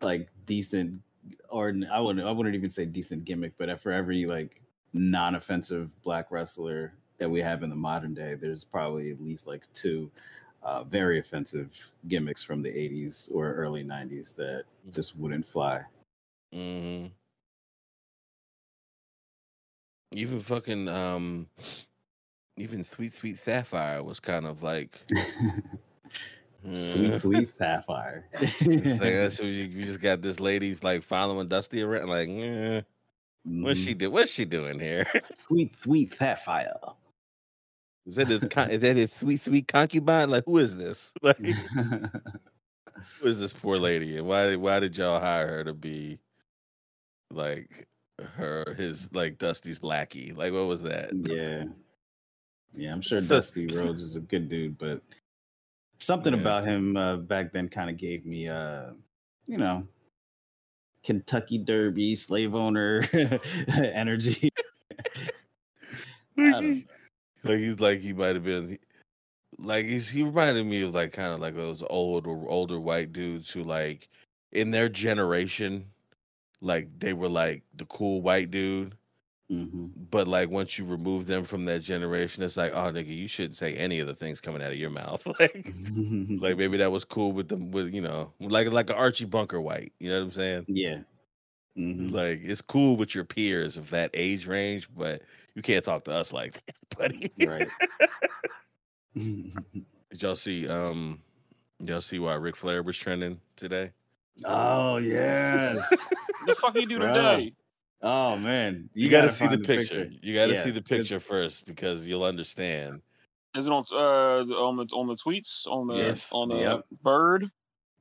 S4: like decent or I wouldn't I wouldn't even say decent gimmick, but for every like non-offensive black wrestler that we have in the modern day, there's probably at least like two uh, very offensive gimmicks from the 80s or early 90s that just wouldn't fly.
S3: hmm Even fucking um, even sweet sweet sapphire was kind of like. <laughs>
S4: Sweet,
S3: uh,
S4: sweet sapphire. <laughs>
S3: It's like that's what you, you just got this lady like following Dusty around, like, eh, what's she
S4: Mhm.
S3: do? What's she doing here? <laughs>
S4: Sweet, sweet sapphire.
S3: Is that his, con- <laughs> is that his sweet sweet concubine? Like, who is this? <laughs> Like, who is this poor lady, and why did why did y'all hire her to be like her his like Dusty's lackey? Like, what was that?
S4: Yeah. Yeah, I'm sure
S3: So-
S4: Dusty <laughs> Rhodes is a good dude, but something
S3: Yeah.
S4: about him uh, back then kind of gave me, uh, you know, Kentucky Derby slave owner energy. I don't know.
S3: like he's like he might have been like he's he reminded me of like kind of like those old or older white dudes who like in their generation like they were like the cool white dude
S4: Mhm.
S3: but like once you remove them from that generation it's like oh nigga you shouldn't say any of the things coming out of your mouth <laughs> like like <laughs> maybe that was cool with them with you know like like an archie bunker white you know what i'm saying
S4: yeah. Mhm.
S3: like it's cool with your peers of that age range but you can't talk to us like that <laughs> buddy
S4: Right. <laughs>
S3: Did y'all see um y'all see why Ric Flair was trending today?
S4: oh, yes.
S2: What the fuck you do
S4: Bruh.
S2: today?
S4: Oh, man.
S3: You, gotta, see the
S4: find
S3: picture. You gotta
S4: Yeah,
S3: see the picture first because you'll understand.
S2: Is it on uh on the on the tweets on the
S3: Yes.
S2: on the
S4: Yep.
S2: bird?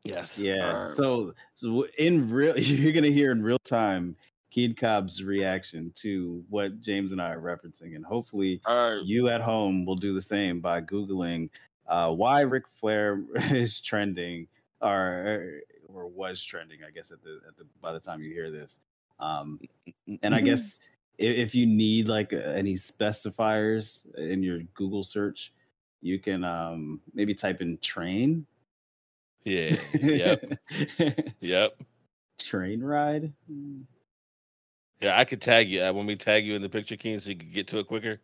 S3: Yes.
S4: Yeah.
S2: Alright.
S4: So, so in real, <laughs> you're gonna hear in real time Kid Cobb's reaction to what James and I are referencing, and hopefully
S2: All right.
S4: you at home will do the same by googling uh, why Ric Flair <laughs> is trending or or was trending. I guess at the at the by the time you hear this, um, and I guess if, if you need like uh, any specifiers in your Google search, you can um, maybe type in train.
S3: Yeah. Yep. <laughs> Yep.
S4: train ride.
S3: Yeah, I could tag you uh, when we tag you in the picture, King, so you could get to it quicker.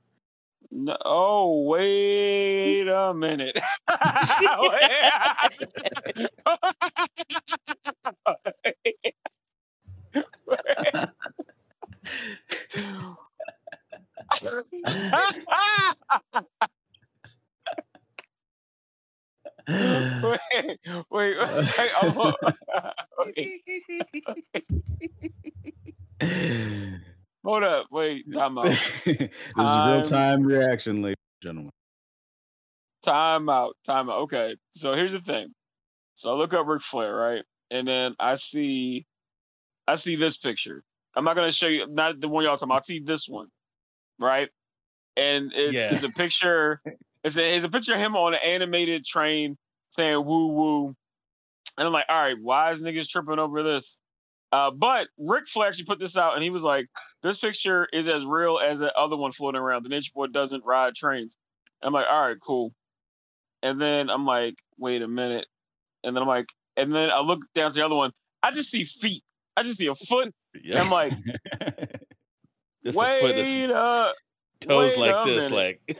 S2: No, oh, wait a minute. <laughs> <laughs> wait, wait, wait, I'm- <laughs> wait, <laughs> hold up, wait, time out, <laughs>
S4: this is real
S2: Time.
S4: time reaction, ladies and gentlemen.
S2: time out, time out. Okay, so here's the thing. So I look up Ric Flair, right, and then I see, I see this picture. I'm not gonna show you, not the one y'all talking about. I see this one, right, and it's,
S3: Yeah.
S2: it's a picture. It's a, it's a picture of him on an animated train saying "woo woo," and I'm like, all right, why is niggas tripping over this? Uh, but Ric Flair actually put this out, and he was like, "This picture is as real as the other one floating around. The Nature Boy doesn't ride trains." I'm like, all right, cool. And then I'm like, wait a minute. And then I'm like, and then I look down to the other one. I just see feet. I just see a foot. And
S3: Yeah.
S2: I'm like, <laughs>
S3: a foot
S2: wait
S3: toes
S2: wait
S3: like this,
S2: minute.
S3: like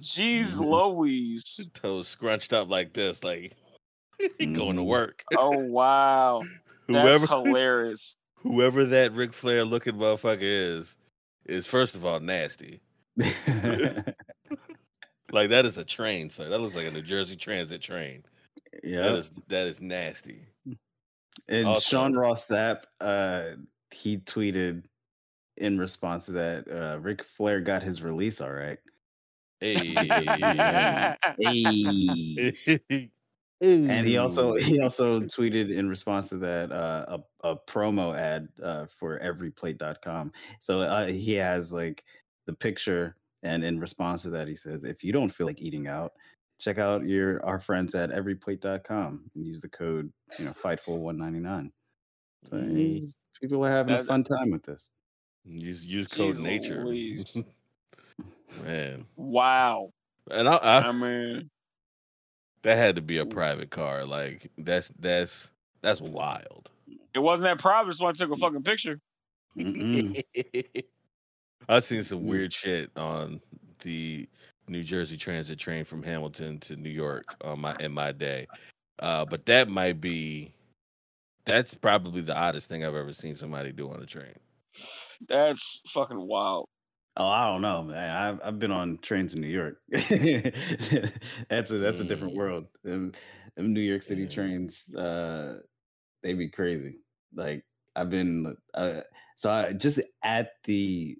S2: jeez Louise.
S3: toes scrunched up like this, like <laughs> going to
S4: Mm.
S3: work.
S2: Oh wow. <laughs> That's
S3: whoever <laughs>
S2: hilarious.
S3: whoever that Ric Flair looking motherfucker is, is first of all nasty. Like that is a train, sir. That looks like a New Jersey Transit train.
S4: Yeah.
S3: That is that is nasty.
S4: And
S3: Also-
S4: Sean Ross Sapp, uh, he tweeted in response to that, uh, Ric Flair got his release all right. <laughs>
S3: Hey.
S4: Hey. and he also he also tweeted in response to that uh, a, a promo ad uh, for everyplate.com so uh, he has like the picture and in response to that he says if you don't feel like eating out check out your our friends at everyplate.com and use the code you know fightful 199 so
S3: Mhm.
S4: people are having a fun time with this
S3: Use use code
S2: Jeez
S3: nature. <laughs>
S2: Louise.
S3: Man.
S2: wow.
S3: And I, I
S2: I mean,
S3: that had to be a private car. Like that's that's that's wild.
S2: it wasn't that private, so I took a fucking picture. <laughs>
S3: I've seen some
S4: Mm.
S3: weird shit on the New Jersey Transit train from Hamilton to New York on my in my day. Uh, but that might be that's probably the oddest thing I've ever seen somebody do on a train.
S2: That's fucking wild.
S4: Oh, I don't know, man. I've I've been on trains in New York. <laughs> that's a that's a different world. Them, them New York City trains, uh, they be crazy. Like I've been, uh, so I just at the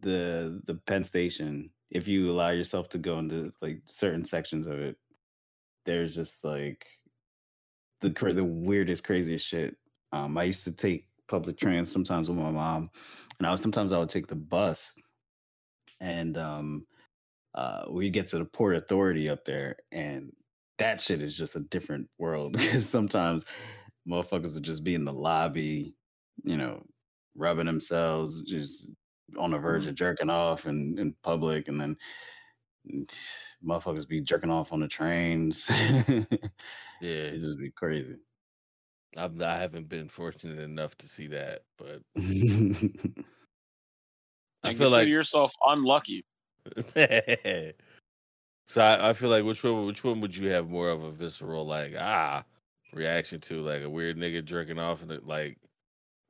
S4: the the Penn Station. If you allow yourself to go into like certain sections of it, there's just like the the weirdest, craziest shit. Um, I used to take public trans sometimes with my mom, and I was sometimes I would take the bus, and um, uh, we get to the Port Authority up there, and that shit is just a different world <laughs> because sometimes motherfuckers would just be in the lobby, you know, rubbing themselves, just on the verge of jerking off in, in public, and then <sighs> motherfuckers be jerking off on the trains. <laughs>
S3: Yeah, it
S4: just be crazy.
S3: I've, I haven't been fortunate enough to see that, but <laughs> I feel
S2: consider
S3: like
S2: yourself unlucky. <laughs>
S3: so I, I feel like which one which one would you have more of a visceral like ah reaction to like a weird nigga jerking off and like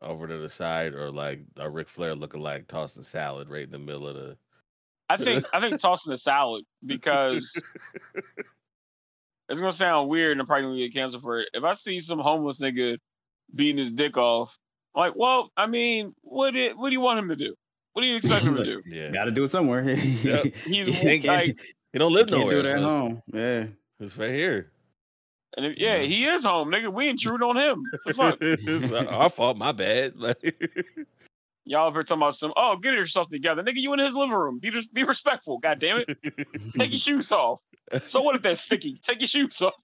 S3: over to the side or like a Ric Flair looking like tossing salad right in the middle of the
S2: I think I think <laughs> tossing a salad because it's gonna sound weird and I'm probably gonna get canceled for it. If I see some homeless nigga beating his dick off, I'm like, well, I mean, what do, what do you want him to do? What do you expect him to <laughs> do?
S3: yeah.
S4: Got to do it somewhere. <laughs>
S3: Yep.
S2: He's
S4: Can't-
S2: like, <laughs>
S3: He don't live
S4: can't
S3: nowhere.
S4: do it at
S3: so
S4: home. Yeah.
S3: it's- It's right here.
S2: and if, yeah,
S3: Yeah.
S2: he is home, nigga. We intrude on him. The fuck?
S3: It's our fault. My bad. Like,
S2: Y'all ever talking about some? Oh, get yourself together, nigga. You in his living room. Be just be respectful. God damn it. Take your shoes off. So what if that's sticky? Take your shoes off.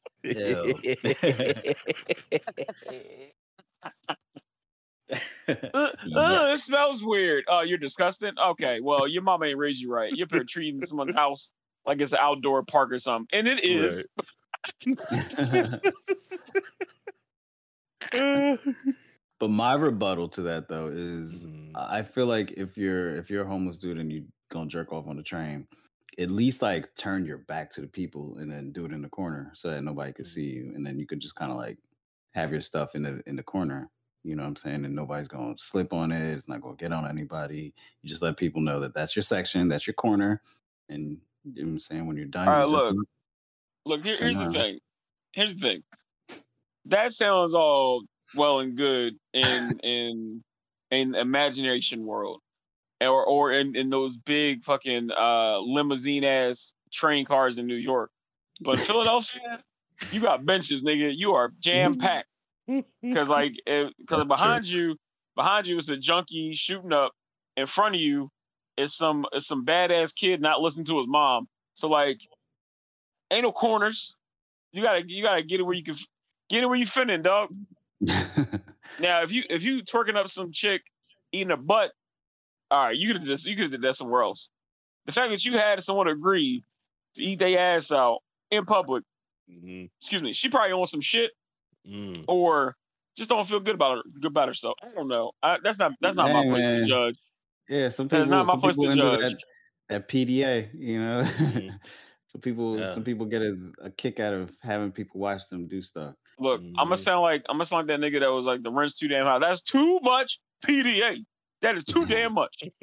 S4: Ew.
S2: Uh, <laughs> uh, it smells weird. Oh, you're disgusting. Okay, well, your mama ain't raised you right. You're up here <laughs> treating someone's house like it's an outdoor park or something, and it is. <laughs>
S4: but my rebuttal to that though is
S3: Mhm.
S4: I feel like if you're if you're a homeless dude and you gonna jerk off on the train, at least like turn your back to the people and then do it in the corner so that nobody could see you, and then you could just kind of like have your stuff in the in the corner. You know what I'm saying? And nobody's gonna slip on it. It's not gonna get on anybody. You just let people know that that's your section, that's your corner, and you know what I'm saying when you're done.
S2: All right, look.
S4: up-
S2: Look, here, here's the thing. Here's the thing. That sounds all well and good in in in imagination world, or or in in those big fucking uh limousine ass train cars in New York. But <laughs> Philadelphia, you got benches, nigga. You are jam packed. Because <laughs> like, because
S4: That's
S2: behind you, behind you is a junkie shooting up. In front of you is some is some badass kid not listening to his mom. So like, ain't no corners. You gotta you gotta get it where you can get it where you fitting, dog. <laughs> Now if you if you twerking up some chick eating a butt, all right, you could have just you could have did that somewhere else. The fact that you had someone agree to eat their ass out in public,
S3: Mhm.
S2: excuse me, she probably on some shit
S3: Mm.
S2: or just don't feel good about her good about herself. I don't know. I, that's not that's not my
S4: Hey,
S2: place
S4: man.
S2: to judge.
S4: Yeah, some people.
S2: is not my
S4: some
S2: place to judge.
S4: that, that PDA. You know,
S3: Mhm. <laughs>
S4: some people.
S3: Yeah.
S4: Some people get a, a kick out of having people watch them do stuff.
S2: Look, I'm gonna sound like I'm gonna sound like that nigga that was like the rent's too damn high. That's too much PDA. That is too damn much. <laughs> <laughs>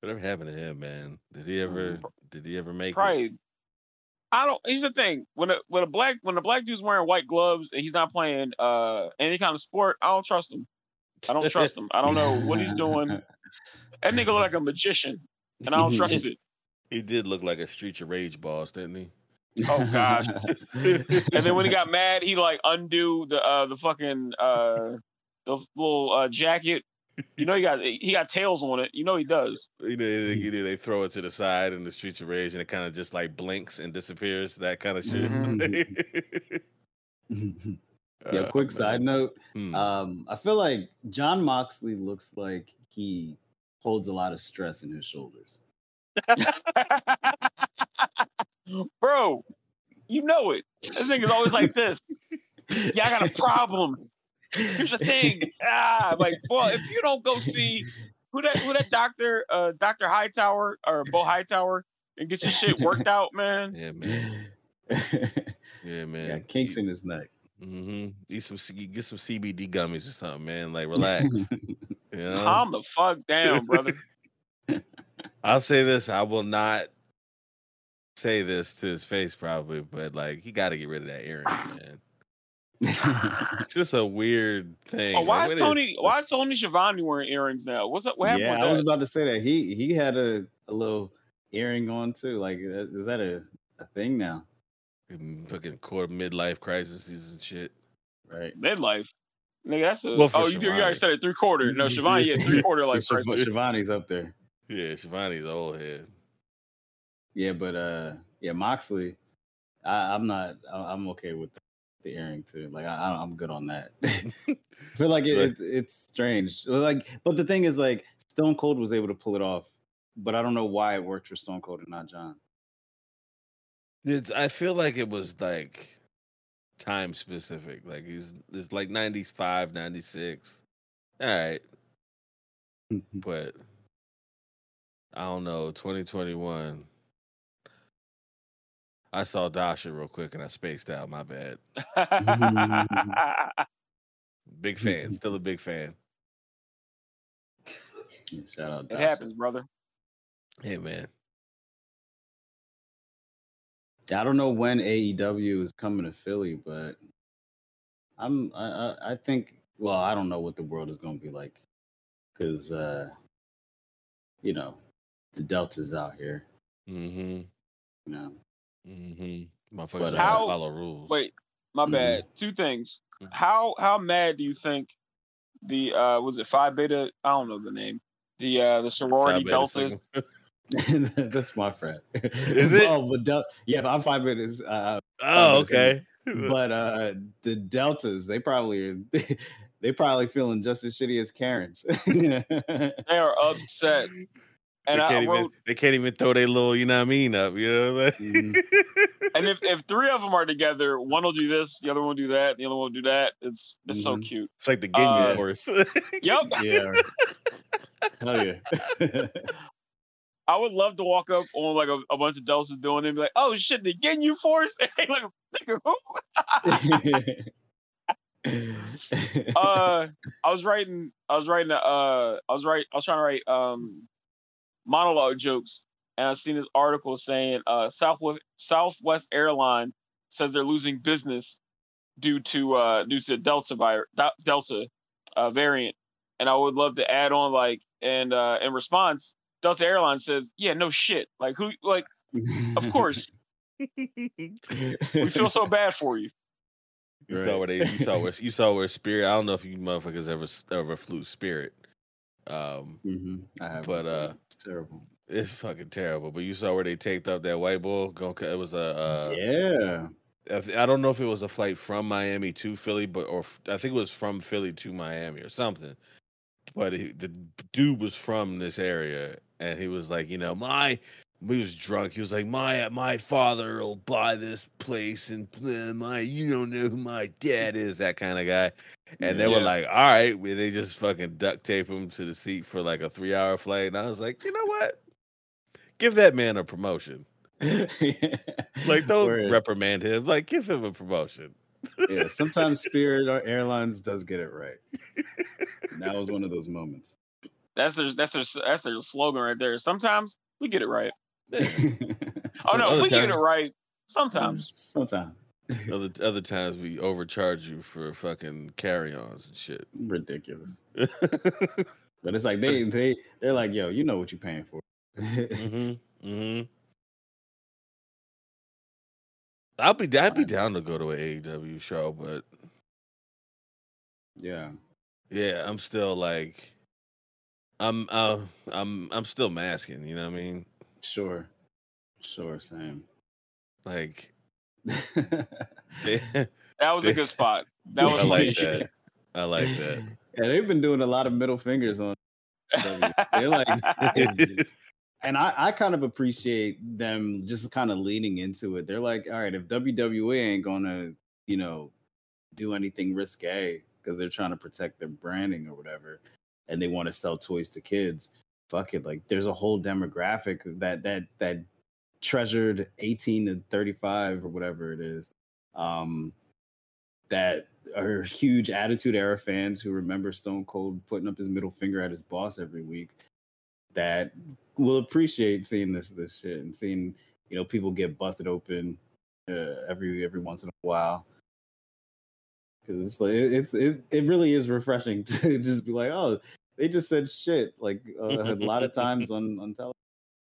S3: Whatever happened to him, man? Did he ever? Did he ever make it?
S2: Probably. I don't. Here's the thing: when a when a black when a black dude's wearing white gloves and he's not playing uh any kind of sport, I don't trust him. I don't trust him. I don't know what he's doing. <laughs> That nigga look like a magician, and I don't trust it.
S3: He did look like a Streets of Rage boss, didn't he?
S2: Oh gosh. <laughs> And then when he got mad, he like undo the uh the fucking uh the little uh jacket. You know he got he got tails on it. You know he does.
S3: You know, they, you they throw it to the side in the Streets of Rage, and it kind of just like blinks and disappears. That kind of shit. <laughs> <laughs>
S4: yeah,
S3: Uh,
S4: quick side note.
S3: Hmm.
S4: Um, I feel like Jon Moxley looks like he holds a lot of stress in his shoulders. <laughs>
S2: Bro, you know it. This nigga's always like this. Yeah, I got a problem. Here's the thing. Ah, I'm like, well, if you don't go see who that who that doctor, uh Dr. Hightower or Bo Hightower and get your shit worked out, man.
S3: yeah, man. <laughs> Yeah, man.
S4: Got kinks in his neck.
S3: Mm-hmm. Eat some, get some CBD gummies or something, man. Like relax. <laughs> you know.
S2: Calm the fuck down, brother. <laughs>
S3: I'll say this: I will not say this to his face, probably, but like he got to get rid of that earring, man. <laughs> It's just a weird thing.
S2: Oh,
S3: Like,
S2: why
S3: what
S2: is Tony why is Tony Schiavone wearing earrings now? What's up? What happened
S4: yeah,
S2: with
S4: I was about to say that he he had a, a little earring on too. Like, uh, is that a, a thing now?
S3: Fucking core midlife crises and shit?
S4: Right.
S2: Midlife. Nigga, that's a
S3: Well,
S2: oh you, you already said it three quarter. No, <laughs> Schiavone, yeah, three quarter life <laughs>
S4: Shiv-
S2: crisis.
S4: Schiavone's up there.
S3: Yeah, Schiavone's old head.
S4: Yeah, but uh, yeah, Moxley, I, I'm not. I- I'm okay with the earring too. Like, I, I'm good on that. <laughs> <laughs> I feel like it, it, it's strange. Like, but the thing is, like, Stone Cold was able to pull it off, but I don't know why it worked for Stone Cold and not John.
S3: It's, I feel like it was like time specific. Like he's it's like 95, 96. All right, mm-hmm. but I don't know. 2021. I saw Dasha real quick and I spaced out. My bad. <laughs> Big fan. Still a big fan.
S4: Shout out.
S2: it happens, brother.
S3: Hey man.
S4: I don't know when AEW is coming to Philly, but I'm I I, I think well, I don't know what the world is going to be like cuz uh you know, the Delta's out here,
S3: Mm-hmm.
S4: you know.
S3: Mm-hmm. My
S4: But,
S3: don't
S2: How-
S3: follow rules.
S2: Wait, my
S4: Mhm.
S2: bad. Two things.
S3: Mhm.
S2: How how mad do you think the uh was it Phi Beta? I don't know the name. The uh the sorority deltas. <laughs> <laughs>
S4: That's my friend.
S3: Is it?
S4: Oh, but Del- yeah, I'm five minutes. Uh,
S3: Oh,
S4: Beta
S3: okay.
S4: but uh, the Deltas, they probably are. <laughs> They probably feeling just as shitty as Karens.
S2: They are upset.
S3: They
S2: And I
S3: can't even
S2: wrote,
S3: they can't even throw their little, you know what I mean, up, you know what I mean? <laughs>
S2: and if, if three of them are together, one will do this, the other one will do that, the other one will do that. It's it's so
S4: Mhm.
S2: cute.
S3: it's like the Ginyu
S2: Uh,
S3: Force.
S2: Yep. <laughs>
S4: yeah. Hell yeah. <laughs>
S2: I would love to walk up on like a, a bunch of deltas doing it and be like, oh shit, the Ginyu Force? And they like, nigga, who? uh I was writing I was writing uh I was write I was trying to write um monologue jokes and I've seen this article saying uh Southwest Southwest Airline says they're losing business due to uh due to Delta virus Delta uh variant. And I would love to add on like and uh in response, Delta Airlines says, Yeah, no shit. Like who like of course. <laughs> we feel so <laughs> bad for you.
S3: You saw
S4: Right.
S3: where they you saw where you saw where Spirit. I don't know if you motherfuckers ever ever flew Spirit. Um,
S4: hmm I have,
S3: But, uh,
S4: it's terrible.
S3: it's fucking terrible. But you saw where they taped up that white boy. It was a. Uh,
S4: yeah.
S3: I I don't know if it was a flight from Miami to Philly, but or I think it was from Philly to Miami or something. But he, the dude was from this area, and he was like, you know, my he was drunk. He was like, my my father will buy this place, and uh, my you don't know who my dad is, that kind of guy. And they were like, all right, well, they just fucking duct tape him to the seat for like a three hour flight. And I was like, you know what? Give that man a promotion. <laughs> Like, don't
S4: Word.
S3: reprimand him. Like, give him a promotion.
S4: yeah, sometimes <laughs> Spirit or Airlines does get it right. And that was one of those moments.
S2: That's their that's their that's their slogan right there. Sometimes we get it right. Oh no,
S3: other
S2: we get it right. Sometimes.
S4: Mm, sometimes <laughs>
S3: Other other times we overcharge you for fucking carry-ons and shit.
S4: ridiculous, <laughs> but it's like they they they're like, yo, you know what you're paying for.
S3: hmm <laughs> hmm I'll be I'd be down to go to an AEW show, but
S4: yeah,
S3: yeah, I'm still like, I'm uh, I'm I'm still masking. You know what I mean?
S4: sure, sure, same.
S3: Like, <laughs>
S2: That was a good spot. That was
S3: I like
S2: funny.
S3: that. I like that.
S4: Yeah, they've been doing a lot of middle fingers on. W. They're like, <laughs> and I, I kind of appreciate them just kind of leaning into it. They're like, all right, if WWE ain't gonna, you know, do anything risque because they're trying to protect their branding or whatever, and they want to sell toys to kids, fuck it. Like, there's a whole demographic that that that treasured 18 to 35 or whatever it is, um, that are huge Attitude Era fans who remember Stone Cold putting up his middle finger at his boss every week. That will appreciate seeing this this shit and seeing you know people get busted open uh, every every once in a while because it's like it's it, it really is refreshing <laughs> to just be like oh they just said shit like uh, a lot of <laughs> times on on television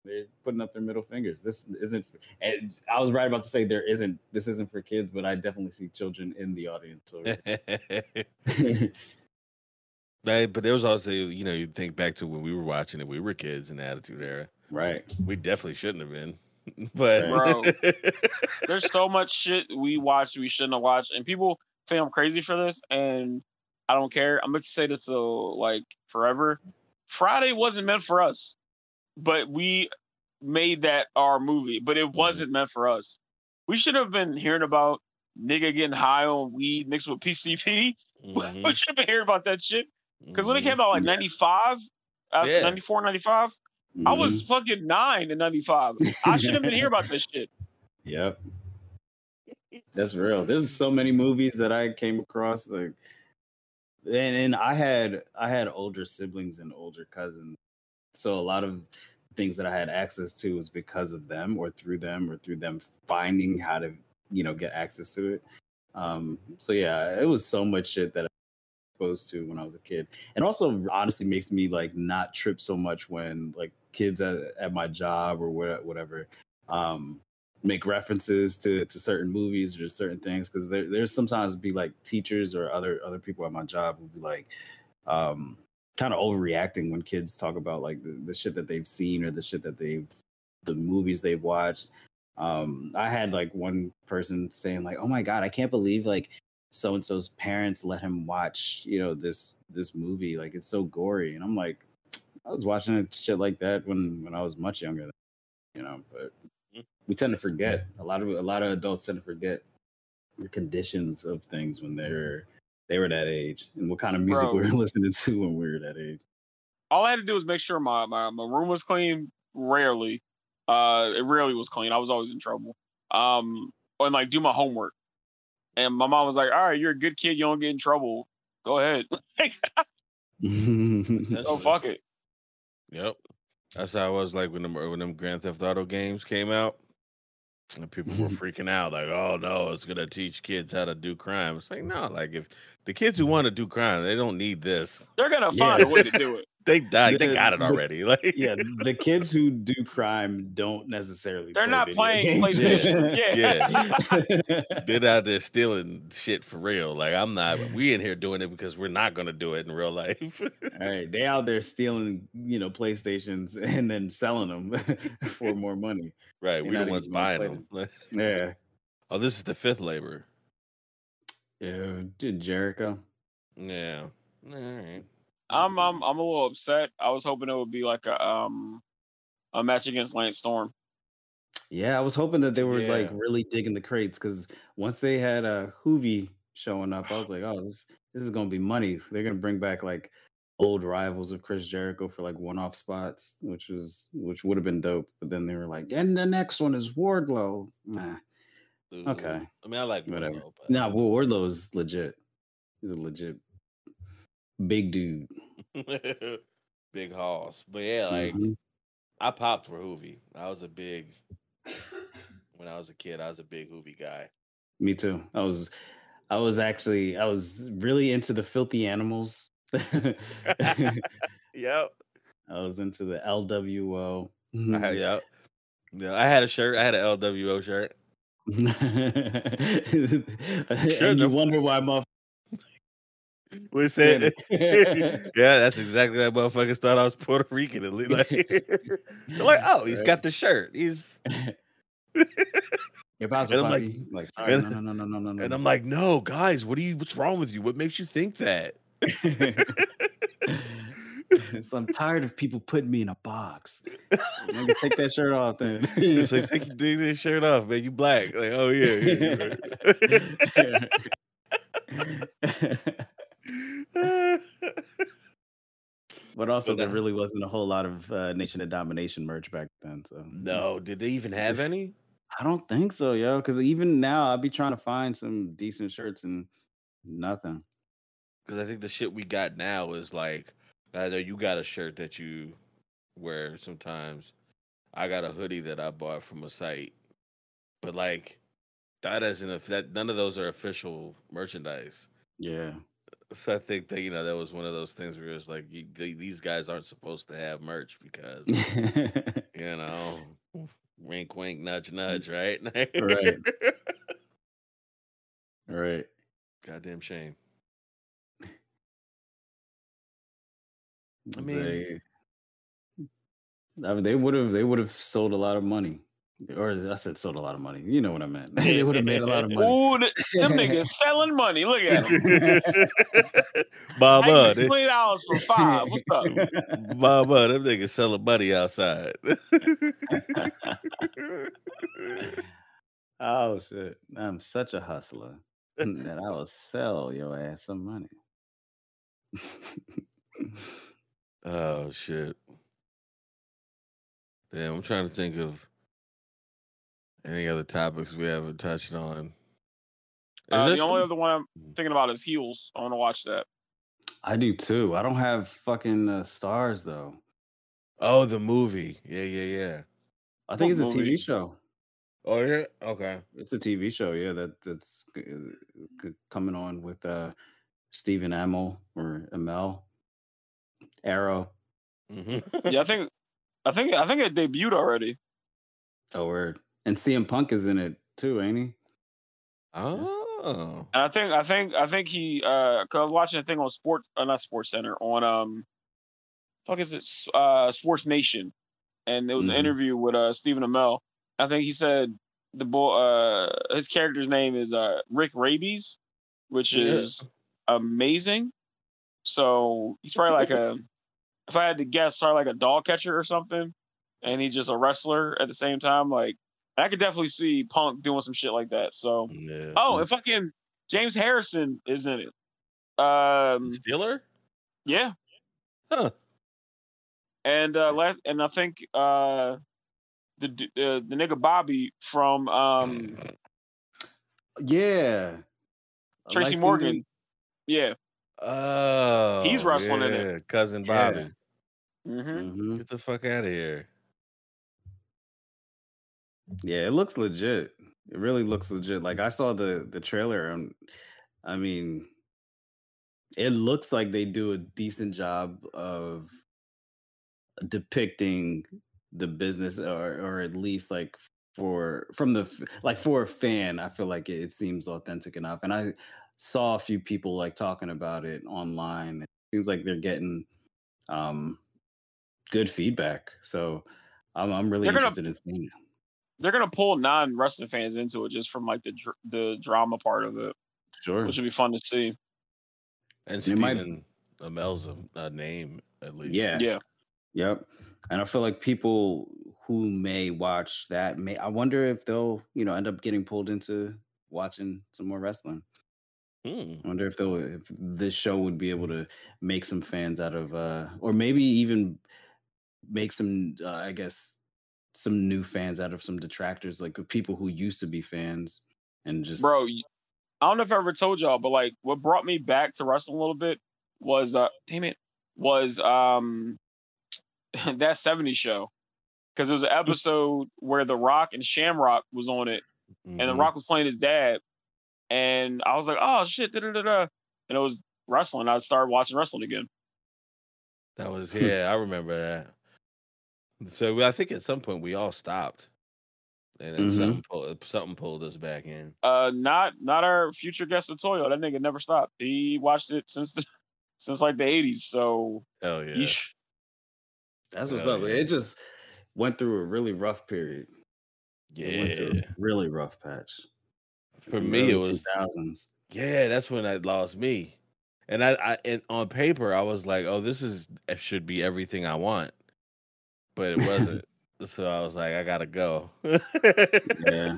S4: they're putting up their middle fingers this isn't and i was right about to say there isn't this isn't for kids but i definitely see children in the audience so <laughs> <laughs>
S3: Right, but there was also, you know, you think back to when we were watching it, we were kids in the Attitude Era.
S4: right
S3: We definitely shouldn't have been, <laughs> but
S2: Bro. There's so much shit we watched we shouldn't have watched, and people think I'm crazy for this, and I don't care. I'm gonna say this till like forever. Friday wasn't meant for us, but we made that our movie, but it wasn't meant for us. We should have been hearing about nigga getting high on weed mixed with PCP.
S3: Mhm, <laughs>
S2: we should have been hearing about that shit. Because when it came out like
S4: Yeah.
S2: 95, uh,
S3: Yeah.
S2: 94, 95, I
S4: Mhm.
S2: was fucking nine in 95. I should have been hearing about this shit. <laughs>
S4: Yep. That's real. There's so many movies that I came across like and, and I had I had older siblings and older cousins. So a lot of things that I had access to was because of them or through them or through them finding how to, you know, get access to it. Um so yeah, it was so much shit that I was exposed to when I was a kid. And also honestly makes me like not trip so much when like kids at, at my job or wha- whatever um make references to to certain movies or just certain things because there there's sometimes be like teachers or other other people at my job who be like um kind of overreacting when kids talk about like the, the shit that they've seen or the shit that they've the movies they've watched. Um i had like one person saying like oh my god i can't believe like so and so's parents let him watch you know this this movie like it's so gory. And i'm like i was watching it shit like that when when i was much younger than you know but we tend to forget. A lot of a lot of adults tend to forget the conditions of things when they're they were that age and what kind of music we were <laughs> listening to when we were that age.
S2: All I had to do was make sure my, my, my room was clean. Rarely. Uh, it rarely was clean. I was always in trouble. Um, and like do my homework. And my mom was like, all right, you're a good kid. You don't get in trouble. Go ahead. <laughs> <laughs> oh, fuck it.
S3: Yep. That's how I was like when them when them Grand Theft Auto games came out. And people were <laughs> freaking out, like, oh no, it's gonna teach kids how to do crime. It's like, no, like if the kids who want to do crime, they don't need this.
S2: They're going to
S4: Yeah.
S2: find a way to do it.
S3: They died, they got it
S4: the-
S3: already. <laughs> Like
S4: yeah, the kids who do crime don't necessarily.
S2: They're
S4: play
S2: not playing
S4: games.
S2: PlayStation. <laughs> Yeah. <laughs>
S3: they're out there stealing shit for real. Like I'm not we in here doing it because we're not gonna do it in real life.
S4: All right, they out there stealing, you know, PlayStations and then selling them for more money.
S3: right. We're the ones buying
S4: play
S3: them.
S4: Yeah,
S3: oh, this is the fifth labor.
S4: yeah, dude, Jericho.
S3: Yeah. All right.
S2: I'm, I'm, I'm a little upset. I was hoping it would be like a, um, a match against Lance Storm.
S4: Yeah, I was hoping that they were like really digging the crates because once they had uh, Juvi showing up, I was like, oh, this this is gonna be money. They're gonna bring back like old rivals of Chris Jericho for like one off spots, which was which would have been dope. But then they were like, and the next one is Wardlow. Nah, Okay.
S3: I mean, I like
S4: whatever.
S3: Wardlow, but-
S4: Nah, well, Wardlow is legit. He's a legit big dude. <laughs>
S3: big halls. But yeah, like
S4: Mhm.
S3: I popped for Juvi. I was a big when I was a kid. I was a big Juvi guy.
S4: Me too. I was, I was actually, I was really into the filthy animals. <laughs> <laughs>
S3: Yep.
S4: I was into the LWO.
S3: I had, yep. Yeah, I had a shirt. I had an LWO shirt.
S4: and you wonder why motherfuckers.
S3: We said, <laughs> yeah, that's exactly what motherfuckers thought I was Puerto Rican. and Like, <laughs> like, <laughs> oh, he's got the shirt. He's,
S4: If I was
S3: And I'm like-
S4: like, sorry, no, no, no, no, no, no, no.
S3: and I'm like, no, guys, what do you? What's wrong with you? What makes you think that?
S4: so I'm tired of people putting me in a box. Nigga, take that shirt off then.
S3: It's like take your, take your shirt off, man. You black. Like, oh yeah. yeah, right. <laughs>
S4: but also,
S3: But
S4: there really wasn't a whole lot of uh, Nation of Domination merch back then. So
S3: no, did they even have any?
S4: I don't think so, yo. Because even now, I'd be trying to find some decent shirts and nothing.
S3: Because I think the shit we got now is like, I know you got a shirt that you wear sometimes. I got a hoodie that I bought from a site, but like that isn't a, that. None of those are official merchandise.
S4: Yeah.
S3: So I think that you know that was one of those things where it's like you, th- these guys aren't supposed to have merch because <laughs> you know, wink, wink, nudge, mm. nudge, right?
S4: Right. <laughs> right.
S3: Goddamn shame. I mean-
S4: they, I mean, they would have they would have sold a lot of money, or I said sold a lot of money. You know what I meant? they would have made a lot of money.
S2: Ooh, th- <laughs> them niggas selling money. Look at <laughs> them.
S3: Baba,
S2: Twenty dollars for five. What's up? <laughs>
S3: Baba, them niggas selling money outside.
S4: oh shit! I'm such a hustler that I will sell your ass some money.
S3: oh shit. Damn, I'm trying to think of any other topics we haven't touched on. Is
S2: Uh,
S3: there
S2: the only other one I'm thinking about is Heels. I want to watch that.
S4: I do too. I don't have fucking uh, Starz though.
S3: Oh, the movie. Yeah, yeah, yeah.
S4: I think
S2: What
S4: it's a? TV show.
S3: Oh yeah. Okay.
S4: It's a TV show, yeah. That that's g- uh, coming on with uh Stephen Amell or Amell Arrow.
S3: hmm
S2: Yeah, I <laughs> think, I think, I think it debuted already.
S4: Oh, word. And CM Punk is in it too, ain't he?
S3: Oh.
S2: And I think, I think, I think he. uh 'cause I was watching a thing on Sport, uh, not Sports Center, on um, fuck is it, uh, Sports Nation, and it was
S4: Mhm.
S2: an interview with uh Stephen Amell. I think he said the boy, uh, his character's name is uh Rick Rabies, which
S3: Yeah.
S2: is amazing. So he's probably like a, if I had to guess, probably like a dog catcher or something, and he's just a wrestler at the same time. Like I could definitely see Punk doing some shit like that. So
S3: Yeah.
S2: oh, and fucking James Harrison is in it. Um,
S3: Steeler?
S2: yeah,
S3: Huh.
S2: and uh, la- and I think uh, the uh, the nigga Bobby from um
S4: Yeah.
S2: Tracy
S4: light-skinned
S2: Morgan.
S4: dude?
S2: Yeah.
S3: Oh.
S2: He's wrestling in it.
S3: yeah, Cousin
S4: Yeah.
S3: Bobby.
S2: hmm
S4: Mhm.
S3: Get the fuck out of here.
S4: Yeah, it looks legit. It really looks legit. Like I saw the the trailer and I mean it looks like they do a decent job of depicting the business or or at least like for from the like for a fan, I feel like it, it seems authentic enough. And I saw a few people like talking about it online. It seems like they're getting um good feedback. So I'm I'm really
S2: They're gonna-
S4: interested in seeing it.
S2: They're gonna pull non wrestling fans into it just from like the dr- the drama part of it,
S4: Sure.
S2: which would be fun to see.
S3: And
S4: It might-
S3: Stephen Amell's a, a name at least.
S4: Yeah.
S2: Yeah.
S4: Yep. And I feel like people who may watch that may I wonder if they'll, you know, end up getting pulled into watching some more wrestling.
S3: Hmm.
S4: I wonder if they'll if this show would be able to make some fans out of uh or maybe even make some uh, I guess some new fans out of some detractors like people who used to be fans and just
S2: bro. I don't know if I ever told y'all, but like what brought me back to wrestling a little bit was uh damn it was um <laughs> that 70s show because there was an episode where The Rock and Shamrock was on it, and The
S3: Mhm.
S2: Rock was playing his dad, and I was like, oh shit, da da da da, and it was wrestling. I started watching wrestling again.
S3: That was yeah, I remember that. So I think at some point we all stopped, and then
S4: Mhm.
S3: something pulled something pulled us back in.
S2: Uh, not not our future guest Toyo. That nigga never stopped. He watched it since the <laughs> since like the 80s. So
S3: Hell yeah!
S2: yeesh.
S4: that's what's
S3: Hell
S4: up.
S3: yeah.
S4: It just went through a really rough period. It went through
S3: Yeah,
S4: a really rough patch.
S3: for
S4: in
S3: me it was
S4: 2000s.
S3: yeah. That's when I lost me, and I, I and on paper I was like, oh, this is should be everything I want, but it wasn't. <laughs> so I was like, I gotta go.
S4: Yeah.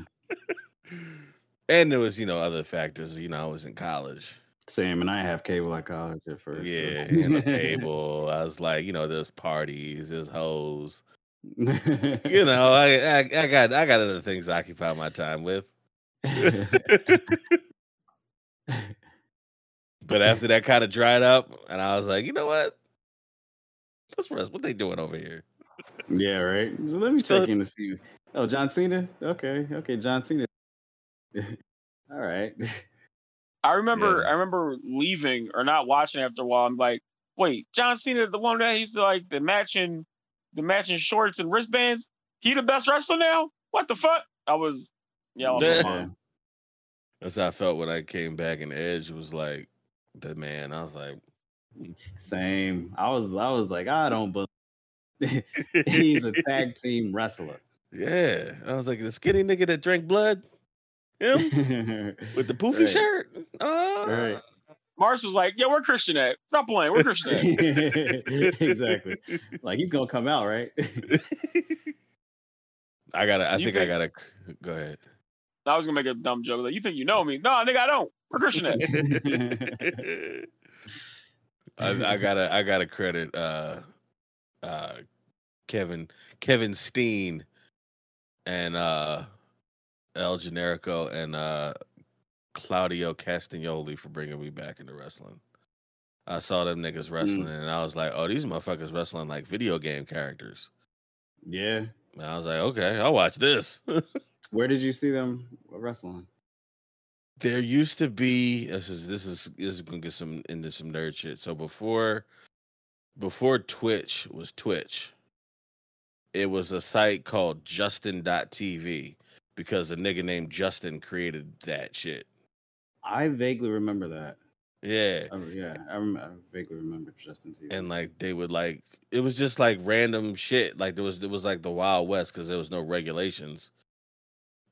S4: <laughs>
S3: and there was you know other factors. You know, I was in college.
S4: Same, and I have cable at college at first. so-
S3: Yeah, and the cable. <laughs> I was like, you know, there's parties, there's hoes. You know, I, I I got I got other things to occupy my time with. But after that kind of dried up, and I was like, you know what? What's rest? What they doing over here?
S4: Yeah, right. So let me
S3: So-
S4: check in to see. Oh, John Cena. Okay, okay, John Cena. <laughs> All right.
S2: I <laughs> remember
S3: Yeah.
S2: I remember leaving or not watching after a while. I'm like, wait, John Cena, the one that used to like the matching the matching shorts and wristbands, he the best wrestler now? What the fuck? I was yeah, I was
S3: Yeah. That's how I felt when I came back, and Edge was like the man. I was like,
S4: Same. I was. I was like, I don't believe <laughs> he's a tag team wrestler. <laughs>
S3: yeah. I was like the skinny nigga that drank blood, him with the <laughs> poofy
S4: Right.
S3: shirt. Uh,
S4: Right.
S2: Mars was like, yeah, we're Christian at. Stop playing, we're Christian at.
S4: exactly. Like he's gonna come out, right?
S3: I gotta. I
S2: You
S3: think I gotta. Go ahead.
S2: I was gonna make a dumb joke. Like, you think you know me? No, nigga, I don't. We're Christian at.
S3: I, I gotta I gotta credit uh uh Kevin Kevin Steen and uh El Generico and uh Claudio Castagnoli for bringing me back into wrestling. I saw them niggas wrestling and I was like, oh, these motherfuckers wrestling like video game characters.
S4: yeah.
S3: And I was like, okay, I'll watch this. <laughs>
S4: Where did you see them wrestling?
S3: there used to be this is this is this is gonna get some into some nerd shit. So before before Twitch was Twitch, it was a site called Justin.tv because a nigga named Justin created that shit.
S4: I vaguely remember that.
S3: Yeah.
S4: I, yeah, I, rem- I vaguely remember Justin TV.
S3: And like they would like it was just like random shit. Like there was it was like the Wild West because there was no regulations.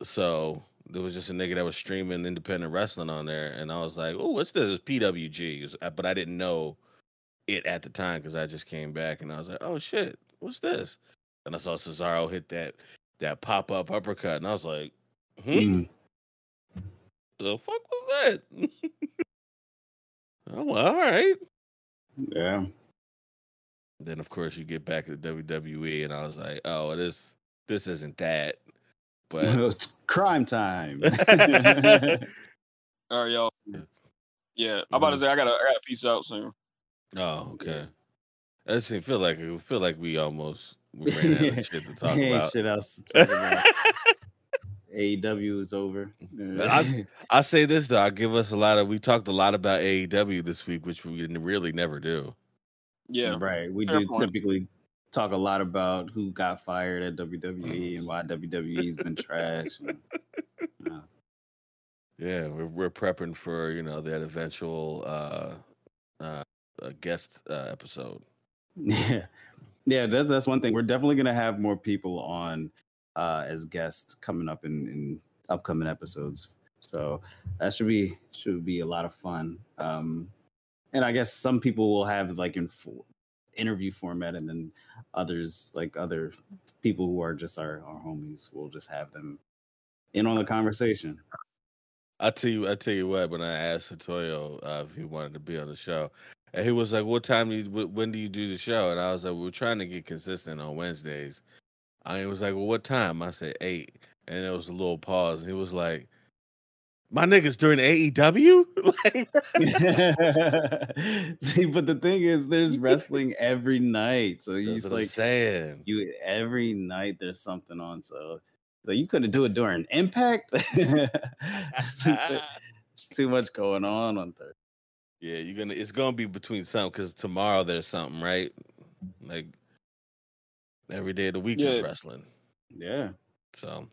S3: So there was just a nigga that was streaming independent wrestling on there, and I was like, "Oh, what's this?" It's PWG, but I didn't know it at the time because I just came back, and I was like, "Oh shit, what's this?" And I saw Cesaro hit that that pop up uppercut, and I was like, "Hmm,
S4: Mm.
S3: the fuck was that?" <laughs> oh, well, all right.
S4: Yeah.
S3: Then of course you get back to WWE, and I was like, "Oh, this this isn't that." But <laughs>
S4: it's Cryme Tyme. <laughs>
S2: All right, y'all. Yeah, I'm about to say I gotta I gotta peace out soon.
S3: Oh, okay. I just didn't feel like it feel like we almost we ran out of <laughs> shit to talk about.
S4: shit else to talk about. <laughs> AEW is over.
S3: I- <laughs> I say this though, I give us a lot of. We talked a lot about AEW this week, which we really never do.
S2: Yeah.
S4: Right. We
S2: Fair
S4: do
S2: point.
S4: typically talk a lot about who got fired at WWE and why WWE's been trash. and, uh,
S3: Yeah, we're we're prepping for you know that eventual uh uh, uh guest uh, episode.
S4: yeah. Yeah, that's that's one thing. We're definitely gonna have more people on uh as guests coming up in, in upcoming episodes. So that should be should be a lot of fun. Um and I guess some people will have like in interview format and then others like other people who are just our, our homies will just have them in on the conversation.
S3: I tell you, I tell you what. When I asked Satoyo uh, if he wanted to be on the show, and he was like, "What time do you? When do you do the show?" And I was like, "We're trying to get consistent on Wednesdays." And he was like, "Well, what time?" I said eight, and there was a little pause. And he was like, "My niggas during AEW." <laughs> like, <laughs>
S4: See, but the thing is, there's <laughs> wrestling every night, so just
S3: what I'm
S4: like
S3: saying.
S4: you every night there's something on. So, so you couldn't do it during Impact. it's too much going on on Thursday.
S3: Yeah, you're gonna. It's gonna be between some because tomorrow there's something, right? Like every day of the week
S2: Yeah.
S3: is wrestling.
S4: Yeah.
S3: So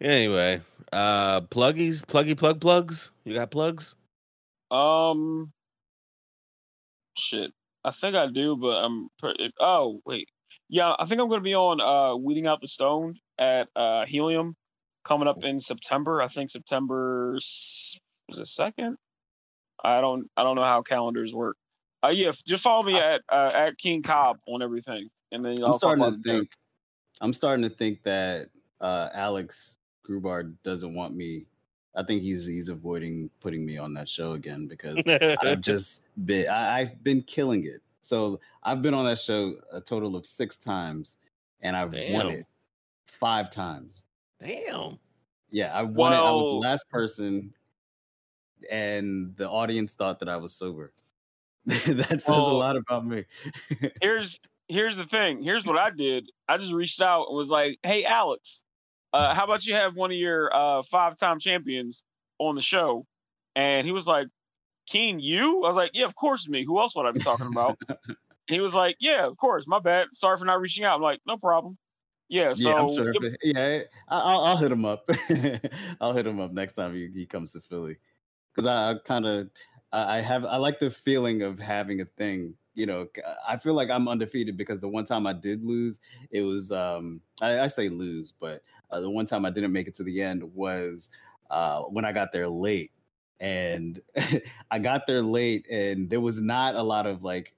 S3: anyway, uh, pluggies, pluggy plug plugs. You got plugs?
S2: Um, shit. I think I do, but I'm. Pretty, oh wait, yeah. I think I'm gonna be on uh weeding out the stone at uh Helium coming up in September. I think September was it second. I don't. I don't know how calendars work. Uh, yeah. Just follow me at uh, at King Cobb on everything, and then
S4: I'm
S2: I'll
S4: starting to
S2: it there.
S4: think. I'm starting to think that uh, Alex Grubard doesn't want me. I think he's he's avoiding putting me on that show again because <laughs> I've just been I, I've been killing it. So I've been on that show a total of six times, and I've won it five times.
S3: Damn.
S4: Yeah, I won it. I was the last person, and the audience thought that I was sober. <laughs> that says a lot about me. <laughs>
S2: here's here's the thing. Here's what I did. I just reached out and was like, "Hey, Alex, uh, how about you have one of your uh, five-time champions on the show?" And he was like, "Keen, you?" I was like, "Yeah, of course, me. Who else would I be talking about?" <laughs> he was like, "Yeah, of course. My bad. Sorry for not reaching out." I'm like, "No problem." Yeah. So
S4: yeah, I'm sure. yeah I, I'll, I'll hit him up. I'll hit him up next time he, he comes to Philly because I, I kind of I have I like the feeling of having a thing. You know, I feel like I'm undefeated because the one time I did lose, it was um I, I say lose, but uh, the one time I didn't make it to the end was uh when I got there late, and <laughs> I got there late, and there was not a lot of like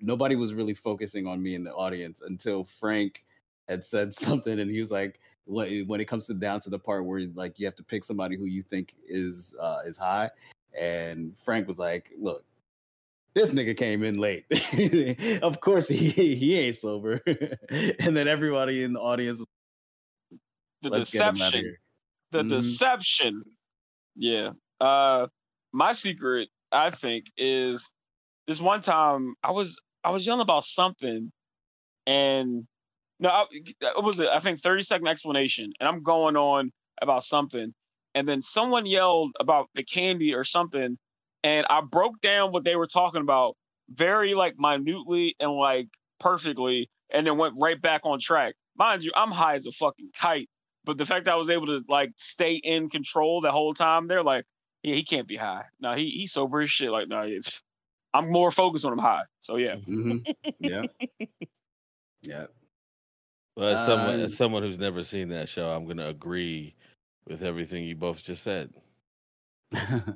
S4: nobody was really focusing on me in the audience until Frank had said <laughs> something and he was like when when it comes to down to the part where like you have to pick somebody who you think is uh is high and Frank was like look this nigga came in late <laughs> of course he he ain't sober <laughs> and then everybody in the audience was
S2: the
S4: let's get him out of
S2: deception. the
S4: Mhm.
S2: deception. Yeah. Uh my secret, I think, is this one time I was I was yelling about something and no, I, it was a, I think 30 second explanation and I'm going on about something and then someone yelled about the candy or something and I broke down what they were talking about very like minutely and like perfectly and then went right back on track. Mind you, I'm high as a fucking kite but the fact that I was able to like stay in control the whole time, they're like, yeah, he can't be high. No, he he's sober as shit. Like, no, it's, I'm more focused when I'm high. So yeah,
S4: Mhm. <laughs> yeah yeah
S3: Well, as someone,
S4: Um,
S3: as someone who's never seen that show, I'm gonna agree with everything you both just said.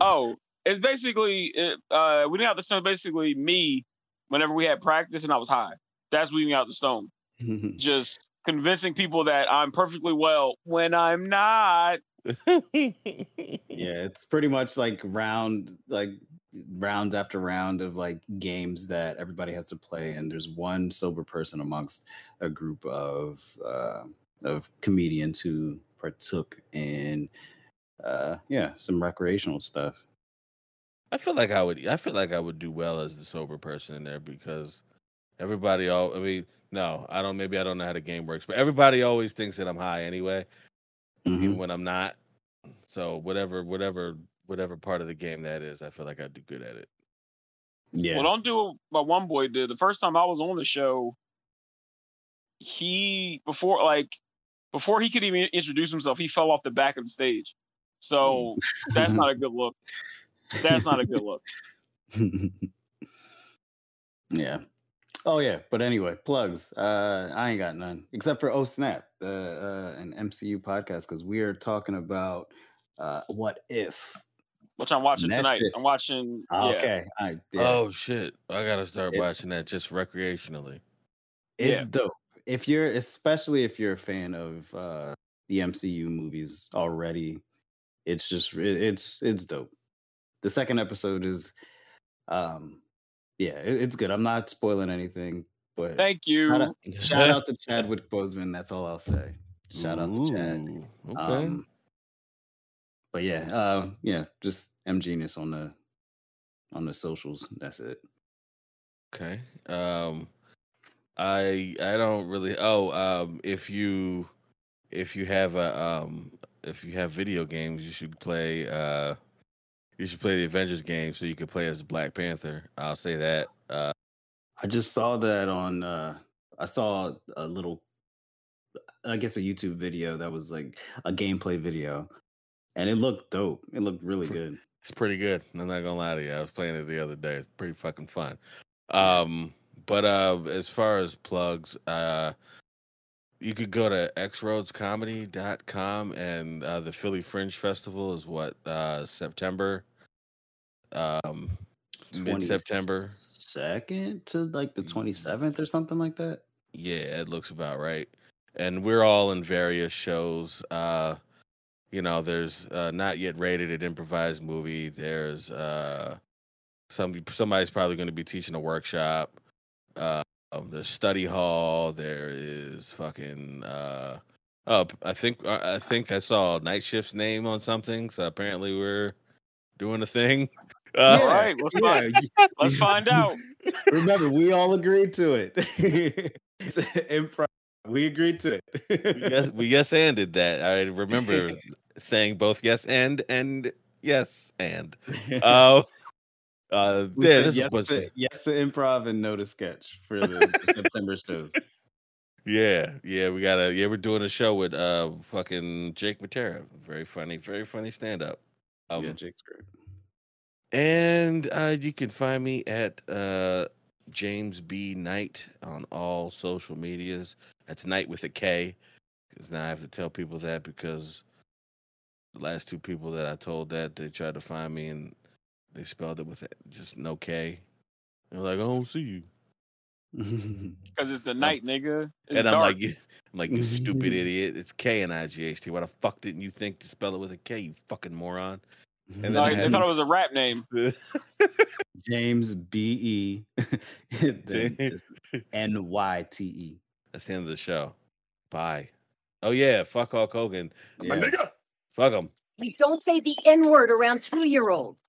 S2: Oh, it's basically it, uh, weeding out the stone. Basically, me whenever we had practice and I was high. That's weeding out the stone. <laughs> Just convincing people that I'm perfectly well when I'm not. <laughs>
S4: yeah it's pretty much like round like rounds after round of like games that everybody has to play and there's one sober person amongst a group of uh of comedians who partook in uh yeah some recreational stuff
S3: I feel like I would. I feel like I would do well as the sober person in there because everybody. All I mean, no, I don't. Maybe I don't know how the game works, but everybody always thinks that I'm high anyway, even
S4: Mhm.
S3: when I'm not. So whatever, whatever, whatever part of the game that is, I feel like I'd do good at it.
S4: yeah
S2: Well, don't do what one boy did. The first time I was on the show, he before like before he could even introduce himself, he fell off the back of the stage. So that's not a good <laughs> look. That's not a good look. <laughs>
S4: yeah. Oh yeah, but anyway, plugs. Uh I ain't got none except for Oh Snap, uh, uh an MCU podcast because we are talking about uh what if.
S2: Which I'm watching
S4: That's
S2: tonight.
S4: it.
S2: I'm watching.
S4: Ah,
S2: yeah.
S4: Okay, I yeah.
S3: Oh shit! I gotta start
S4: It's-
S3: watching that just recreationally.
S4: it's
S2: yeah.
S4: dope. If you're especially if you're a fan of uh the MCU movies already, it's just it, it's it's dope. The second episode is, um, yeah, it, it's good. I'm not spoiling anything, but
S2: Thank you.
S4: shout out, shout <laughs> out to Chadwick Boseman. That's all I'll say. Shout out to Chad.
S3: Ooh, Okay.
S4: Um, but yeah, uh, yeah, just M Genius on the on the socials. That's it.
S3: Okay. Um I I don't really oh um if you if you have a um if you have video games you should play uh you should play the Avengers game so you can play as Black Panther. I'll say that. Uh
S4: I just saw that on. uh I saw a little, I guess, a YouTube video that was like a gameplay video, and it looked dope. It looked really good.
S3: it's pretty good. I'm not gonna lie to you. I was playing it the other day. It's pretty fucking fun. Um but uh as far as plugs, uh you could go to xroadscomedy.com and uh, the Philly Fringe Festival is what uh September um mid September.
S4: second to like the twenty seventh or something like that.
S3: Yeah, it looks about right. And we're all in various shows. Uh you know, there's uh not yet rated an improvised movie. There's uh some somebody's probably going to be teaching a workshop. Uh um, there's study hall, there is fucking uh oh, I think I think I saw night shift's name on something, so apparently we're doing a thing. <laughs> Uh,
S2: All right, let's find, let's find out. <laughs>
S4: Remember, we all agreed to it. <laughs> it's improv. We agreed to
S3: we
S4: it.
S3: yes, we yes anded that. I remember <laughs> saying both yes and and yes and. <laughs> Uh, uh, yeah,
S4: yes,
S3: a bunch
S4: to,
S3: of,
S4: yes to improv and no to sketch for the, the September shows. <laughs>
S3: yeah, yeah. We got a yeah. We're doing a show with uh fucking Jake Matera. Very funny, very funny stand up. Um,
S4: yeah, Jake's great.
S3: And uh, you can find me at uh, James B Knight on all social medias. That's Knight with a K. Because now I have to tell people that because the last two people that I told that they tried to find me and they spelled it with just no K. They're like, I don't see you. <laughs>
S2: Because it's the night, nigga. It's
S3: and I'm
S2: dark.
S3: like, "You- I'm like, you stupid <laughs> idiot. It's K and I G H T. Why the fuck didn't you think to spell it with a K, you fucking moron? And then
S2: No,
S3: I
S2: they
S3: had-
S2: thought it was a rap name. <laughs>
S4: James B E N Y T E.
S3: That's the end of the show. Bye. Oh yeah, fuck Hulk Hogan. My nigga. Fuck him.
S5: We don't say the N word around two year olds.